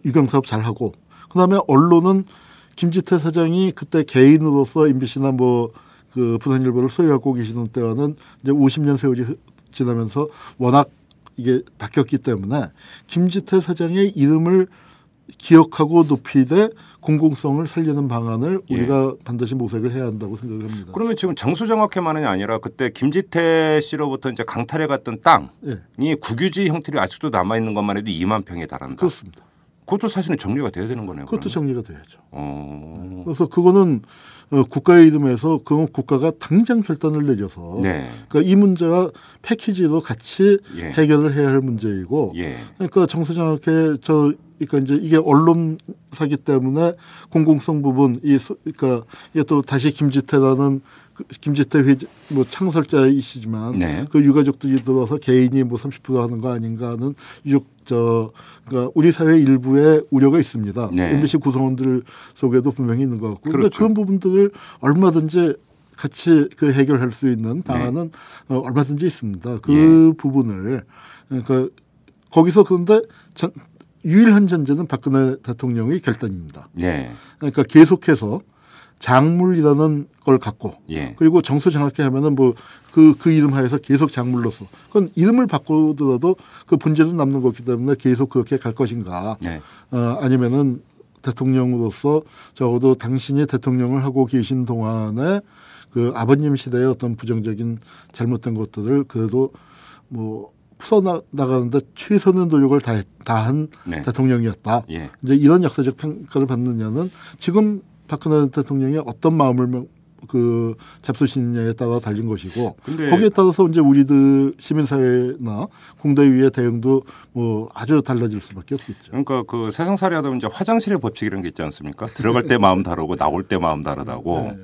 유경 사업 잘 하고 그다음에 언론은 김지태 사장이 그때 개인으로서 MBC나 뭐 그 부산일보를 소유하고 계시는 때와는 이제 50년 세월이 흐- 지나면서 워낙 이게 바뀌었기 때문에 김지태 사장의 이름을 기억하고 높이되 공공성을 살리는 방안을 예. 우리가 반드시 모색을 해야 한다고 생각을 합니다. 그러면 지금 정수정확회만이 아니라 그때 김지태 씨로부터 이제 강탈해 갔던 땅이 예, 국유지 형태로 아직도 남아 있는 것만 해도 2만 평에 달한다. 그렇습니다. 그것도 사실은 정리가 돼야 되는 거네요. 그것도 그러면. 정리가 돼야죠. 어. 그래서 그거는 어, 국가의 이름에서 그건 국가가 당장 결단을 내려서 네. 그러니까 이 문제와 패키지로 같이 예. 해결을 해야 할 문제이고 예. 그러니까 정수장학회 저 그러니까 이제 이게 언론사기 때문에 공공성 부분 이 소- 그러니까 이게 또 다시 김지태라는 그 김지태 회장 뭐 창설자이시지만 네. 그 유가족들이 들어서 개인이 뭐 30% 하는 거 아닌가 하는 유족 저 그러니까 우리 사회 일부에 우려가 있습니다. 네. MBC 구성원들 속에도 분명히 있는 것 같고 그런데 그렇죠. 그런 부분들을 얼마든지 같이 그 해결할 수 있는 네. 방안은 어, 얼마든지 있습니다. 그 부분을 그러니까 거기서 그런데 전, 유일한 전제는 박근혜 대통령의 결단입니다. 예. 그러니까 계속해서 작물이라는 걸 갖고 예. 그리고 정수 장학회 하면은 뭐 그그 이름 하에서 계속 작물로서 그건 이름을 바꾸더라도 그 문제도 남는 거기 때문에 계속 그렇게 갈 것인가 네. 어, 아니면은 대통령으로서 적어도 당신이 대통령을 하고 계신 동안에 그 아버님 시대의 어떤 부정적인 잘못된 것들을 그래도 뭐 풀어 나가는데 최선의 노력을 다, 다한 네. 대통령이었다. 예. 이제 이런 역사적 평가를 받느냐는 지금 박근혜 대통령이 어떤 마음을 명- 그 잡수시느냐에 따라 달린 것이고 거기에 따라서 이제 우리들 시민사회나 공대위의 대응도 뭐 아주 달라질 수밖에 없겠죠. 그러니까 그 세상살이 하다 보면 이제 화장실의 법칙 이런 게 있지 않습니까? 들어갈 때 마음 다르고 나올 때 마음 다르다고. 네.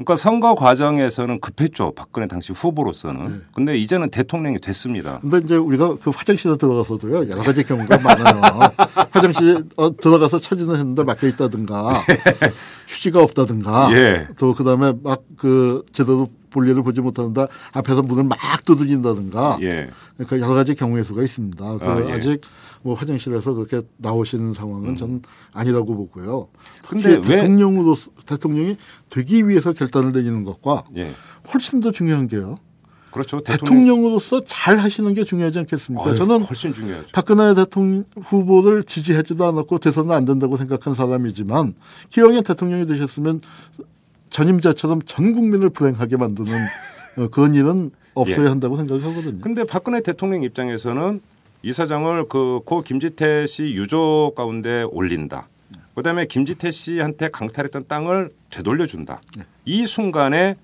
그러니까 선거 과정에서는 급했죠. 박근혜 당시 후보로서는. 네. 근데 이제는 대통령이 됐습니다. 근데 이제 우리가 그 화장실에 들어가서도요 여러 가지 경우가 많아요. 화장실에 어, 들어가서 찾지는 했는데 막혀 있다든가 휴지가 없다든가 예. 또 그다음에 막 그 제대로 볼일을 보지 못하는데 앞에서 문을 막 두드린다든가 예. 그러니까 여러 가지 경우의 수가 있습니다. 그 아, 예. 아직 뭐 화장실에서 그렇게 나오시는 상황은 저는 아니라고 보고요. 근데 대통령으로 대통령이 되기 위해서 결단을 내리는 것과 예. 훨씬 더 중요한 게요. 그렇죠. 대통령. 대통령으로서 잘 하시는 게 중요하지 않겠습니까? 아유, 저는 훨씬 중요하죠. 박근혜 대통령 후보를 지지하지도 않았고 대선은 안 된다고 생각한 사람이지만 기왕에 대통령이 되셨으면 전임자처럼 전 국민을 불행하게 만드는 어, 그런 일은 없어야 예. 한다고 생각하거든요. 근데 박근혜 대통령 입장에서는 이 사장을 그 고 김지태 씨 유족 가운데 올린다. 그다음에 김지태 씨한테 강탈했던 땅을 되돌려 준다. 이 순간에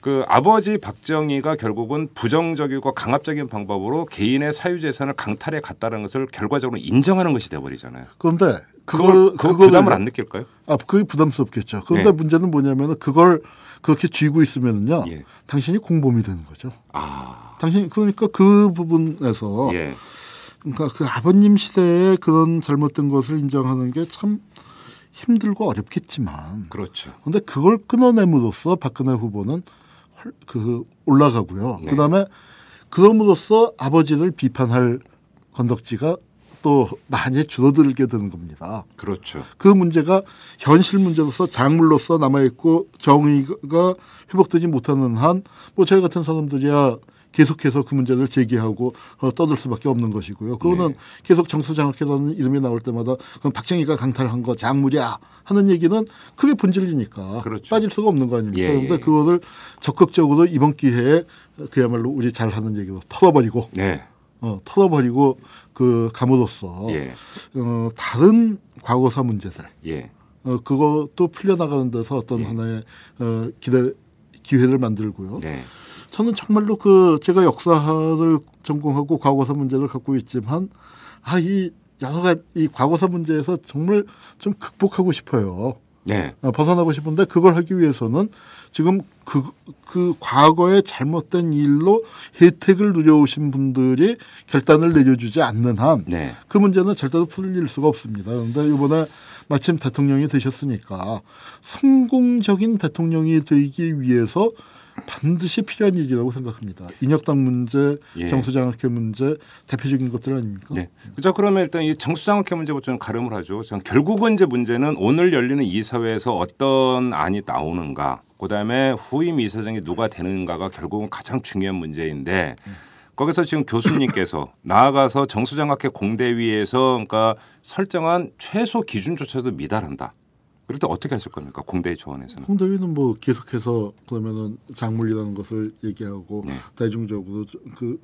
그 아버지 박정희가 결국은 부정적이고 강압적인 방법으로 개인의 사유재산을 강탈해 갔다는 것을 결과적으로 인정하는 것이 돼 버리잖아요. 그런데 그걸 그걸 그 그거를- 부담을 안 느낄까요? 아, 그게 부담스럽겠죠. 그런데 네. 문제는 뭐냐면은 그걸 그렇게 쥐고 있으면은요. 예. 당신이 공범이 되는 거죠. 아, 당신 그러니까 그 부분에서 예. 그러니까 그 아버님 시대에 그런 잘못된 것을 인정하는 게 참 힘들고 어렵겠지만 그렇죠. 근데 그걸 끊어냄으로써 박근혜 후보는 헐- 그 올라가고요. 네. 그다음에 그럼으로써 아버지를 비판할 건덕지가 또 많이 줄어들게 되는 겁니다. 그렇죠. 그 문제가 현실 문제로서 작물로서 남아있고 정의가 회복되지 못하는 한 뭐 저희 같은 사람들이야 계속해서 그 문제를 제기하고 어, 떠들 수밖에 없는 것이고요. 그거는 네. 계속 정수장학회라는 이름이 나올 때마다 그건 박정희가 강탈한 거 작물이야 하는 얘기는 그게 본질이니까 그렇죠. 빠질 수가 없는 거 아닙니까? 예, 그런데 예. 그거를 적극적으로 이번 기회에 그야말로 우리 잘하는 얘기로 털어버리고 네. 어, 털어버리고 그 감으로써 예. 어, 다른 과거사 문제들 예. 어, 그것도 풀려나가는 데서 어떤 예. 하나의 어, 기대 기회를 만들고요. 네. 저는 정말로 그 제가 역사를 전공하고 과거사 문제를 갖고 있지만 아이 여러 가지 이 과거사 문제에서 정말 좀 극복하고 싶어요. 네. 어, 벗어나고 싶은데 그걸 하기 위해서는 지금 그, 그 과거의 잘못된 일로 혜택을 누려오신 분들이 결단을 내려주지 않는 한 네. 그 문제는 절대로 풀릴 수가 없습니다. 그런데 이번에 마침 대통령이 되셨으니까 성공적인 대통령이 되기 위해서 반드시 필요한 일이라고 생각합니다. 인혁당 문제, 예. 정수장학회 문제 대표적인 것들 아닙니까? 네. 그죠. 그러면 일단 이 정수장학회 문제부터 좀 가름을 하죠. 전 결국은 이제 문제는 오늘 열리는 이사회에서 어떤 안이 나오는가, 그다음에 후임 이사장이 누가 되는가가 결국은 가장 중요한 문제인데 거기서 지금 교수님께서 나아가서 정수장학회 공대위에서 그러니까 설정한 최소 기준조차도 미달한다. 그럴 때 어떻게 하실 겁니까? 공대위 초원에서는. 홍대위는 뭐 계속해서 그러면은 작물이라는 것을 얘기하고 네. 대중적으로 그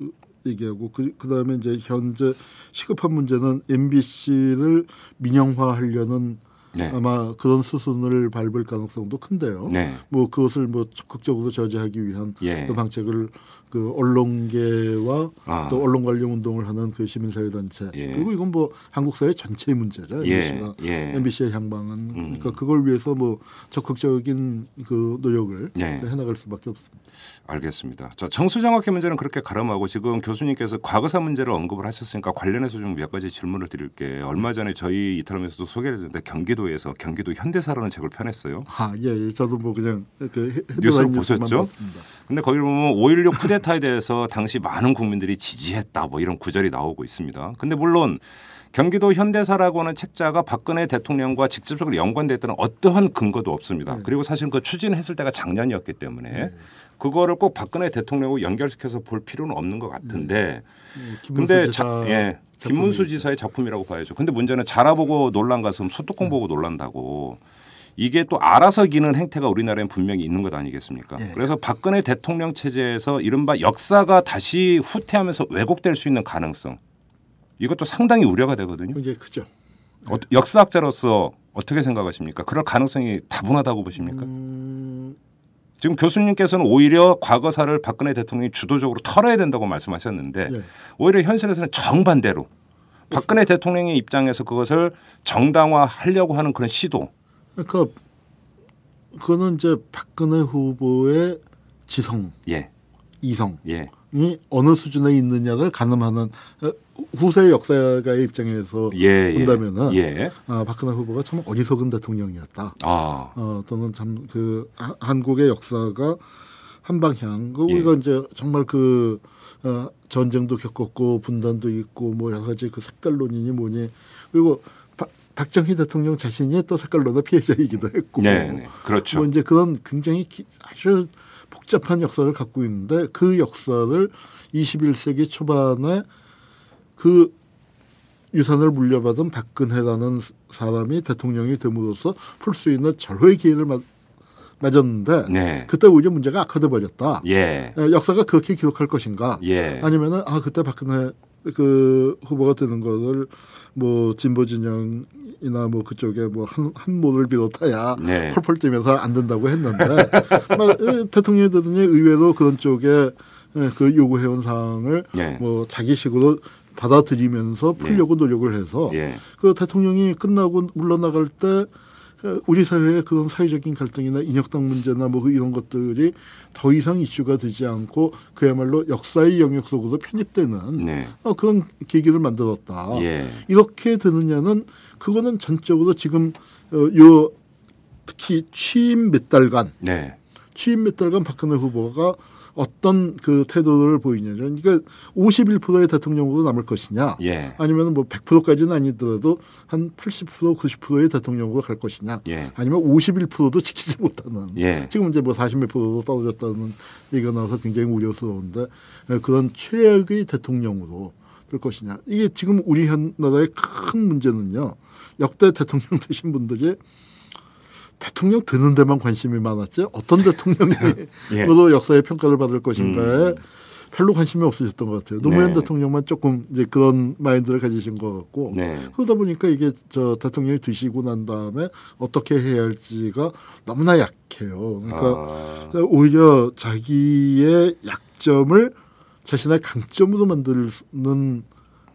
얘기하고 그 그다음에 이제 현재 시급한 문제는 MBC를 민영화하려는 네. 아마 그런 수순을 밟을 가능성도 큰데요. 네. 뭐 그것을 뭐 적극적으로 저지하기 위한 예. 그 방책을 그 언론계와 아. 또 언론 관련 운동을 하는 그 시민사회 단체 예. 그리고 이건 뭐 한국 사회 전체의 문제죠. 예. MBC가 예. MBC의 향방은 음. 그러니까 그걸 위해서 뭐 적극적인 그 노력을 네. 해나갈 수밖에 없습니다. 알겠습니다. 자, 정수장학회 문제는 그렇게 가름하고 지금 교수님께서 과거사 문제를 언급을 하셨으니까 관련해서 좀 몇 가지 질문을 드릴게요. 얼마 전에 저희 이탈함에서도 소개를 했는데 경기도 에서 경기도 현대사라는 책을 펴냈어요. 아, 예, 예. 저도 뭐 그냥 그 헤- 뉴스를 보셨죠? 근데 거기 보면 5.16 쿠데타에 대해서 당시 많은 국민들이 지지했다 뭐 이런 구절이 나오고 있습니다. 근데 물론 경기도 현대사라고는 책자가 박근혜 대통령과 직접적으로 연관됐다는 어떠한 근거도 없습니다. 네. 그리고 사실 그 추진했을 때가 작년이었기 때문에 그거를 꼭 박근혜 대통령하고 연결시켜서 볼 필요는 없는 것 같은데 예, 김문수 근 김문수. 지사의 작품이라고 봐야죠. 근데 문제는 자라보고 논란 가슴 소뚜껑 보고 놀란다고 이게 또 알아서 기는 행태가 우리나라엔 분명히 있는 것 아니겠습니까? 예. 그래서 박근혜 대통령 체제에서 이른바 역사가 다시 후퇴하면서 왜곡될 수 있는 가능성 이것도 상당히 우려가 되거든요. 굉장히 크죠. 어, 역사학자로서 어떻게 생각하십니까? 그럴 가능성이 다분하다고 보십니까? 음, 지금 교수님께서는 오히려 과거사를 박근혜 대통령이 주도적으로 털어야 된다고 말씀하셨는데 예. 오히려 현실에서는 정반대로 박근혜 대통령의 입장에서 그것을 정당화하려고 하는 그런 시도. 그러니까 그거는 이제 박근혜 후보의 지성, 예, 이성이 예, 어느 수준에 있느냐를 가늠하는 어, 후세 역사가의 입장에서 예, 예. 본다면은 예. 아, 박근혜 후보가 참 어리석은 대통령이었다. 아, 어, 또는 참 그 한국의 역사가 한 방향. 그 예. 우리가 이제 정말 그 어, 전쟁도 겪었고 분단도 있고 뭐 여러 가지 그 색깔론이니 뭐니 그리고 박, 박정희 대통령 자신이 또 색깔론의 피해자이기도 했고. 네, 네, 그렇죠. 뭐 이제 그런 굉장히 기- 아주 복잡한 역사를 갖고 있는데 그 역사를 21세기 초반에 그 유산을 물려받은 박근혜라는 사람이 대통령이 됨으로써 풀 수 있는 절호의 기회를 맞, 맞았는데 네, 그때 오히려 문제가 악화돼 버렸다. 예, 에, 역사가 그렇게 기록할 것인가? 예, 아니면은 아 그때 박근혜 그 후보가 되는 거를 뭐 진보 진영이나 뭐 그쪽에 뭐한 한모를 비롯하야 네. 펄펄 뛰면서 안 된다고 했는데 대통령이 되더니 의외로 그런 쪽에 에, 그 요구해온 사항을 예. 뭐 자기식으로 받아들이면서 풀려고 노력을 해서 예, 그 대통령이 끝나고 물러나갈 때 어, 우리 사회의 그런 사회적인 갈등이나 인혁당 문제나 뭐 이런 것들이 더 이상 이슈가 되지 않고 그야말로 역사의 영역 속으로 편입되는 네. 어, 그런 계기를 만들었다. 예. 이렇게 되느냐는 그거는 전적으로 지금 어, 요 특히 취임 몇 달간 네. 취임 몇 달간 박근혜 후보가 어떤 그 태도를 보이냐면 그러니까 51%의 대통령으로 남을 것이냐 예. 아니면 뭐 100%까지는 아니더라도 한 80% 90%의 대통령으로 갈 것이냐 예. 아니면 51%도 지키지 못하는 예. 지금 이제 뭐 40몇 프로도 떨어졌다는 얘기가 나와서 굉장히 우려스러운데 예, 그런 최악의 대통령으로 될 것이냐 이게 지금 우리 현 나라의 큰 문제는요 역대 대통령 되신 분들이 대통령 되는 데만 관심이 많았지 어떤 대통령으로 예. 역사의 평가를 받을 것인가에 별로 관심이 없으셨던 것 같아요. 노무현 네. 대통령만 조금 이제 그런 마인드를 가지신 것 같고 네. 그러다 보니까 이게 저 대통령이 되시고 난 다음에 어떻게 해야 할지가 너무나 약해요. 그러니까 아, 오히려 자기의 약점을 자신의 강점으로 만드는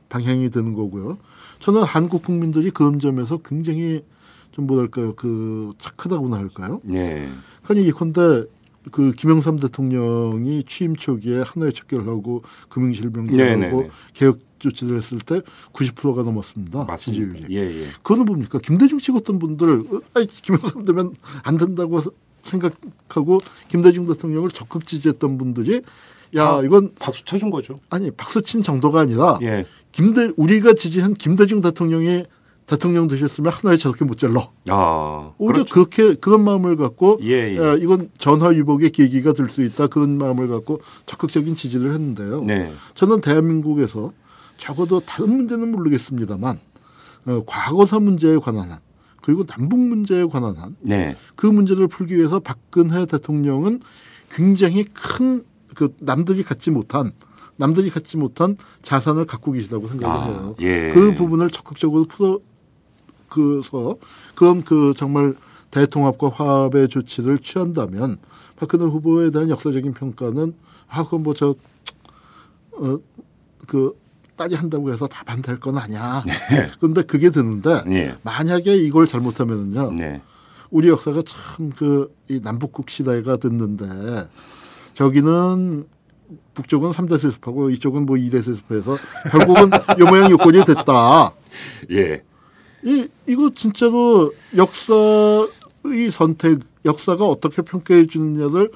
방향이 되는 거고요. 저는 한국 국민들이 그런 점에서 굉장히 좀 뭐랄까요, 그 착하다고나 할까요? 네. 아니 예컨대 그 김영삼 대통령이 취임 초기에 하나의 척결하고 금융실명제하고 네네네. 개혁 조치를 했을 때 90%가 넘었습니다. 맞습니다. 지지율이. 예, 예. 그거는 뭡니까? 김대중 찍었던 분들, 어, 아이, 김영삼 되면 안 된다고 생각하고 김대중 대통령을 적극 지지했던 분들이 야, 다 이건 박수 쳐준 거죠. 아니, 박수 친 정도가 아니라 예. 김대, 우리가 지지한 김대중 대통령이 대통령 되셨으면 하나에 저렇게 못 잘러. 아, 오히려 그렇죠. 그렇게 그런 마음을 갖고 예, 예. 야, 이건 전화 위복의 계기가 될 수 있다 그런 마음을 갖고 적극적인 지지를 했는데요. 네. 저는 대한민국에서 적어도 다른 문제는 모르겠습니다만 어, 과거사 문제에 관한 한 그리고 남북 문제에 관한 한 네. 그 문제를 풀기 위해서 박근혜 대통령은 굉장히 큰 그 남들이 갖지 못한 남들이 갖지 못한 자산을 갖고 계시다고 생각을 아, 해요. 예. 그 부분을 적극적으로 풀어 그서 그런 그 정말 대통합과 화합의 조치를 취한다면 박근혜 후보에 대한 역사적인 평가는 아 그건 뭐저 어, 그 딸이 한다고 해서 다 반대할 건 아니야. 그런데 그게 되는데 예. 만약에 이걸 잘못하면은요. 네. 우리 역사가 참 그 이 남북국 시대가 됐는데 저기는 북쪽은 삼대 세습하고 이쪽은 뭐 2대 세습해서 결국은 요 모양 요건이 됐다. 예. 이 이거 진짜로 역사의 선택, 역사가 어떻게 평가해 주느냐를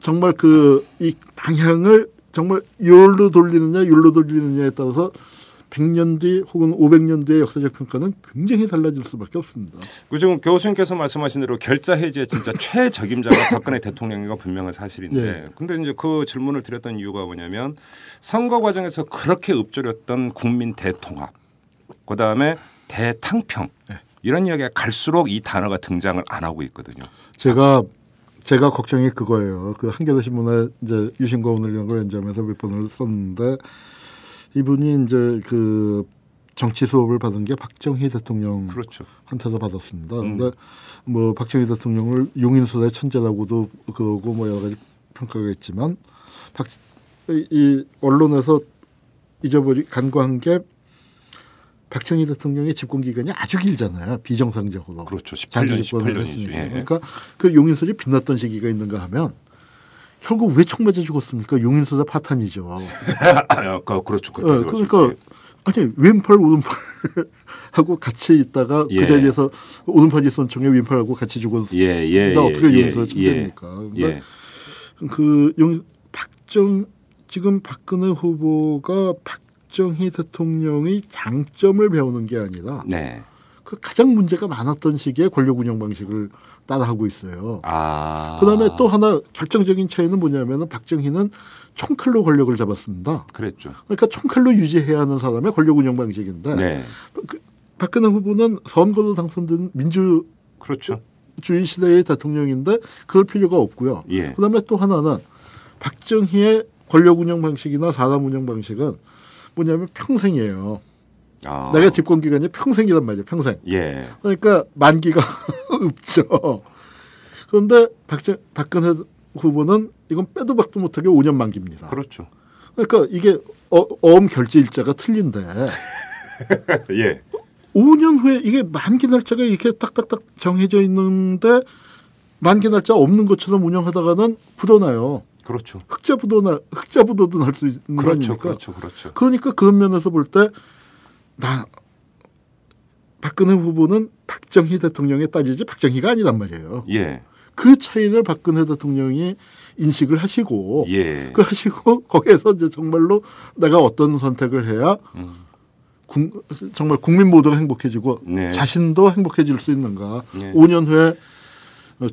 정말 그 이 방향을 정말 요로 돌리느냐, 요로 돌리느냐에 따라서 100년 뒤 혹은 500년 뒤의 역사적 평가는 굉장히 달라질 수밖에 없습니다. 그 지금 교수님께서 말씀하신 대로 결자 해지의 진짜 최적임자가 박근혜 대통령인 건 분명한 사실인데 네. 근데 이제 그 질문을 드렸던 이유가 뭐냐면 선거 과정에서 그렇게 읊조렸던 국민 대통합 그다음에 대탕평 네. 이런 이야기가 갈수록 이 단어가 등장을 안 하고 있거든요. 제가 제가 걱정이 그거예요. 그 한겨레 신문에 이제 유신과 오늘 이런 걸 연재하면서 몇 번을 썼는데 이분이 이제 그 정치 수업을 받은 게 박정희 대통령한테서 그렇죠. 받았습니다. 음. 근데 뭐 박정희 대통령을 용인술의 천재라고도 그러고 뭐 여러 가지 평가가 있지만 박, 이, 이 언론에서 잊어버리 간과한 게 박정희 대통령의 집권 기간이 아주 길잖아요. 비정상적으로. 그렇죠. 장기 18년, 집권을 18년이죠. 했으니까. 예. 그러니까 그 용인설이 빛났던 시기가 있는가 하면 결국 왜 총 맞아 죽었습니까? 용인설의 파탄이죠. 아, 그- 그렇죠. 예, 그렇게 그러니까 아니 왼팔 오른팔 하고 같이 있다가 예. 그 자리에서 오른팔이 있던 총에 왼팔하고 같이 죽었습니다. 예, 예, 어떻게 예, 용인설의 예, 천재입니까? 근데 예. 그 용 박정 지금 박근혜 후보가 박 정희 대통령의 장점을 배우는 게 아니라 네. 그 가장 문제가 많았던 시기에 권력 운영 방식을 따라하고 있어요. 아. 그다음에 또 하나 결정적인 차이는 뭐냐면은 박정희는 총칼로 권력을 잡았습니다. 그랬죠. 그러니까 총칼로 유지해야 하는 사람의 권력 운영 방식인데 네. 그 박근혜 후보는 선거로 당선된 민주주의 그렇죠. 시대의 대통령인데 그럴 필요가 없고요. 예. 그다음에 또 하나는 박정희의 권력 운영 방식이나 사람 운영 방식은 뭐냐면 평생이에요. 아. 내가 집권 기간이 평생이란 말이에요. 평생. 예. 그러니까 만기가 없죠. 그런데 박정, 박근혜 후보는 이건 빼도 박도 못하게 5년 만기입니다. 그렇죠. 그러니까 이게 어, 어음 결제 일자가 틀린데 예. 5년 후에 이게 만기 날짜가 이렇게 딱딱딱 정해져 있는데 만기 날짜 없는 것처럼 운영하다가는 부도나요. 그렇죠. 흑자 부도나 흑자 부도도 날 수 있는 그렇죠. 거니까. 그렇죠. 그렇죠. 그러니까 그런 면에서 볼 때 나 박근혜 후보는 박정희 대통령에 따지지 박정희가 아니란 말이에요. 예. 그 차이를 박근혜 대통령이 인식을 하시고 예. 그 하시고 거기에서 이제 정말로 내가 어떤 선택을 해야 음. 국- 정말 국민 모두가 행복해지고 네. 자신도 행복해질 수 있는가? 네. 5년 후에 어,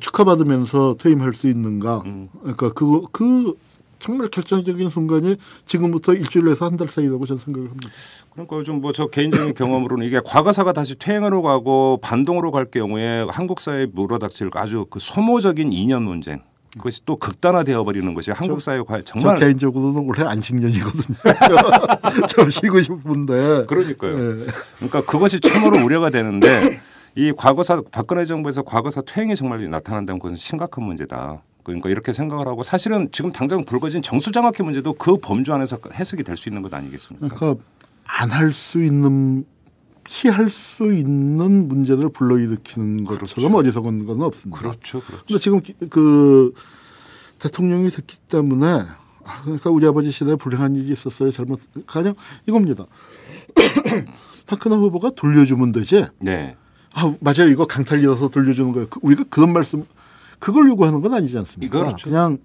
축하받으면서 퇴임할 수 있는가? 음. 그러니까 그거 그 정말 결정적인 순간이 지금부터 일주일에서 한 달 사이라고 저는 생각을 합니다. 그러니까 요즘 뭐 저 개인적인 경험으로는 이게 과거사가 다시 퇴행으로 가고 반동으로 갈 경우에 한국 사회에 물어닥칠 아주 그 소모적인 이념 논쟁 그것이 또 극단화되어 버리는 것이 한국 사회 과 정말 저 개인적으로는 올해 안식년이거든요. 좀 쉬고 싶은데. 그러니까요. 예. 그러니까 그것이 참으로 우려가 되는데 이 과거사 박근혜 정부에서 과거사 퇴행이 정말 나타난다는 것은 심각한 문제다. 그러니까 이렇게 생각을 하고 사실은 지금 당장 불거진 정수장학회 문제도 그 범주 안에서 해석이 될 수 있는 것 아니겠습니까? 그러니까 안 할 수 있는 피할 수 있는 문제를 불러일으키는 것처럼 어리석은 건 없습니다. 그렇죠, 그렇죠. 근데 지금 기- 그 대통령이 됐기 때문에 아, 그러니까 우리 아버지 시대에 불행한 일이 있었어요. 잘못 가령 이겁니다. 박근혜 후보가 돌려주면 되지. 네, 아 맞아요. 이거 강탈이라서 돌려주는 거예요. 그- 우리가 그런 말씀 그걸 요구하는 건 아니지 않습니까? 그렇죠. 그냥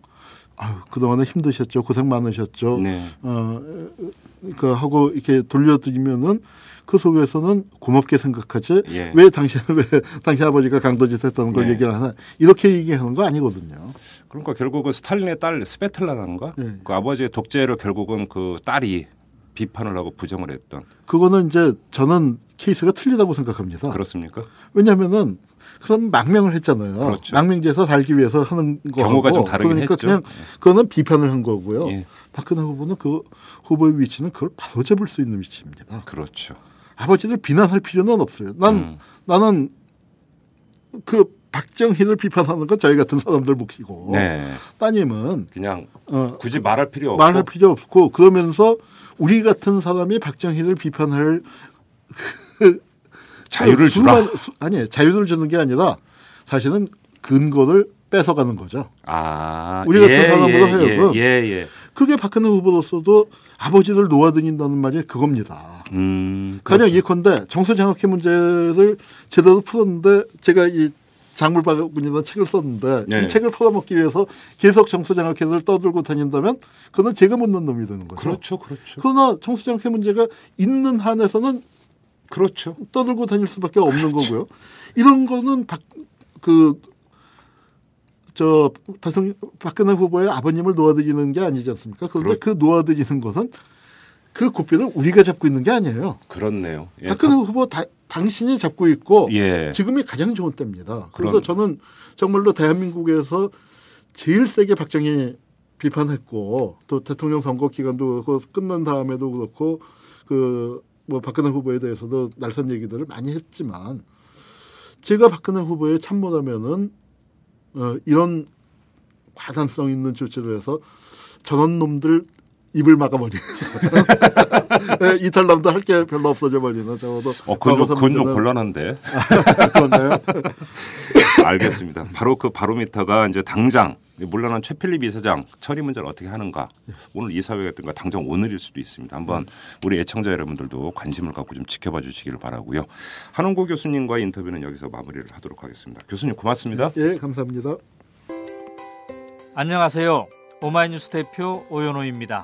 아유, 그동안에 힘드셨죠. 고생 많으셨죠. 네, 어, 그 하고 이렇게 돌려드리면은 그 속에서는 고맙게 생각하지 예. 왜 당신 왜 당신 아버지가 강도짓 했다는 걸 네. 얘기를 하나 이렇게 얘기하는 거 아니거든요. 그러니까 결국은 스탈린의 딸 스베틀라나인가 네. 그 아버지의 독재를 결국은 그 딸이 비판을 하고 부정을 했던 그거는 이제 저는 케이스가 틀리다고 생각합니다. 그렇습니까? 왜냐하면은 그럼 망명을 했잖아요. 그렇죠. 망명지에서 살기 위해서 하는 거 경우가 좀 다르긴 그러니까 했죠. 그냥 그거는 비판을 한 거고요. 예. 박근혜 후보는 그 후보의 위치는 그걸 바로 잡을 수 있는 위치입니다. 그렇죠. 아버지를 비난할 필요는 없어요. 난 음. 나는 그 박정희를 비판하는 건 저희 같은 사람들 몫이고 네, 따님은 그냥 어, 굳이 말할 필요 없고 말할 필요 없고 그러면서 같은 사람이 박정희를 비판할 자유를 주라. 아니 자유를 주는 게 아니라 사실은 근거를 뺏어가는 거죠. 아, 우리 같은 사람으로 하여금. 예, 예, 예. 그게 박근혜 후보로서도 아버지를 놓아다닌다는 말이 그겁니다. 음, 가령 그렇죠. 예컨대 정수장학회 문제를 제대로 풀었는데 제가 이 작물바구니라는 책을 썼는데 네. 이 책을 팔아먹기 위해서 계속 정수장 학회를 떠들고 다닌다면 그건 제가 묻는 놈이 되는 거죠. 그렇죠, 그렇죠, 그러나 정수장 학회 문제가 있는 한에서는 그렇죠. 떠들고 다닐 수밖에 없는 거고요. 이런 거는 박, 그, 저, 대통령, 박근혜 후보의 아버님을 놓아드리는 게 아니지 않습니까? 그런데 그 놓아드리는 것은 그 고삐를 우리가 잡고 있는 게 아니에요. 그렇네요. 예, 박근혜 후보 다, 당신이 잡고 있고 예. 지금이 가장 좋은 때입니다. 그래서 그럼- 저는 정말로 대한민국에서 제일 세게 박정희 비판했고 또 대통령 선거 기간도 그렇고 끝난 다음에도 그렇고 그 뭐 박근혜 후보에 대해서도 날선 얘기들을 많이 했지만 제가 박근혜 후보에 참모라면은 어, 이런 과단성 있는 조치를 해서 저런 놈들 입을 막아버리는 네, 이탈남도 할 게 별로 없어져 버리는 적어도 어, 그건 좀, 그건 좀 곤란한데. 그런가요? 알겠습니다. 바로 그 바로미터가 이제 당장 물러난 최필립 이사장 처리 문제를 어떻게 하는가 오늘 이사회가 당장 오늘일 수도 있습니다. 한번 우리 애청자 여러분들도 관심을 갖고 좀 지켜봐 주시기를 바라고요. 한원구 교수님과의 인터뷰는 여기서 마무리를 하도록 하겠습니다. 교수님 고맙습니다. 예, 감사합니다. 안녕하세요. 오마이뉴스 대표 오연호입니다.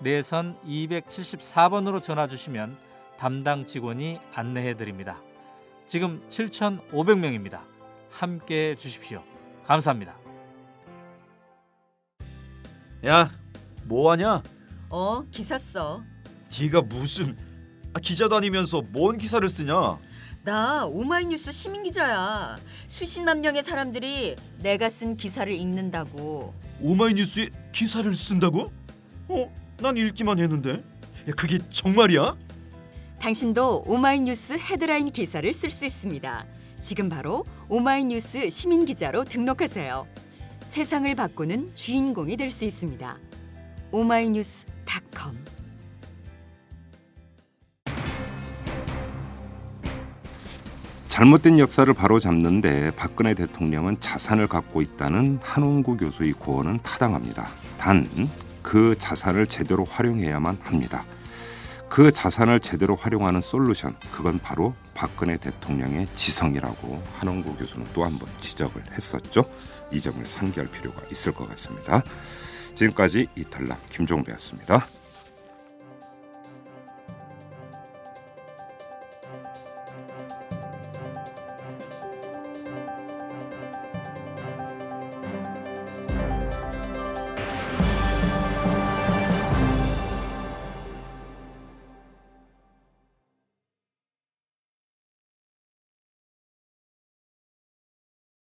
내선 274번으로 전화 주시면 담당 직원이 안내해 드립니다. 지금 7,500명입니다. 함께 해 주십시오. 감사합니다. 야, 뭐 하냐? 어, 기사 써. 네가 무슨 아, 기자 다니면서 뭔 기사를 쓰냐? 나 오마이뉴스 시민 기자야. 수십만 명의 사람들이 내가 쓴 기사를 읽는다고. 오마이뉴스에 기사를 쓴다고? 어, 난 읽기만 했는데. 야, 그게 정말이야? 당신도 오마이뉴스 헤드라인 기사를 쓸 수 있습니다. 지금 바로 오마이뉴스 시민 기자로 등록하세요. 세상을 바꾸는 주인공이 될 수 있습니다. 오마이뉴스닷컴 잘못된 역사를 바로잡는데 박근혜 대통령은 자산을 갖고 있다는 한홍구 교수의 고언은 타당합니다. 단 그 자산을 제대로 활용해야만 합니다. 그 자산을 제대로 활용하는 솔루션 그건 바로 박근혜 대통령의 지성이라고 한홍구 교수는 또 한 번 지적을 했었죠. 이 점을 상기할 필요가 있을 것 같습니다. 지금까지 이탈남 김종배였습니다.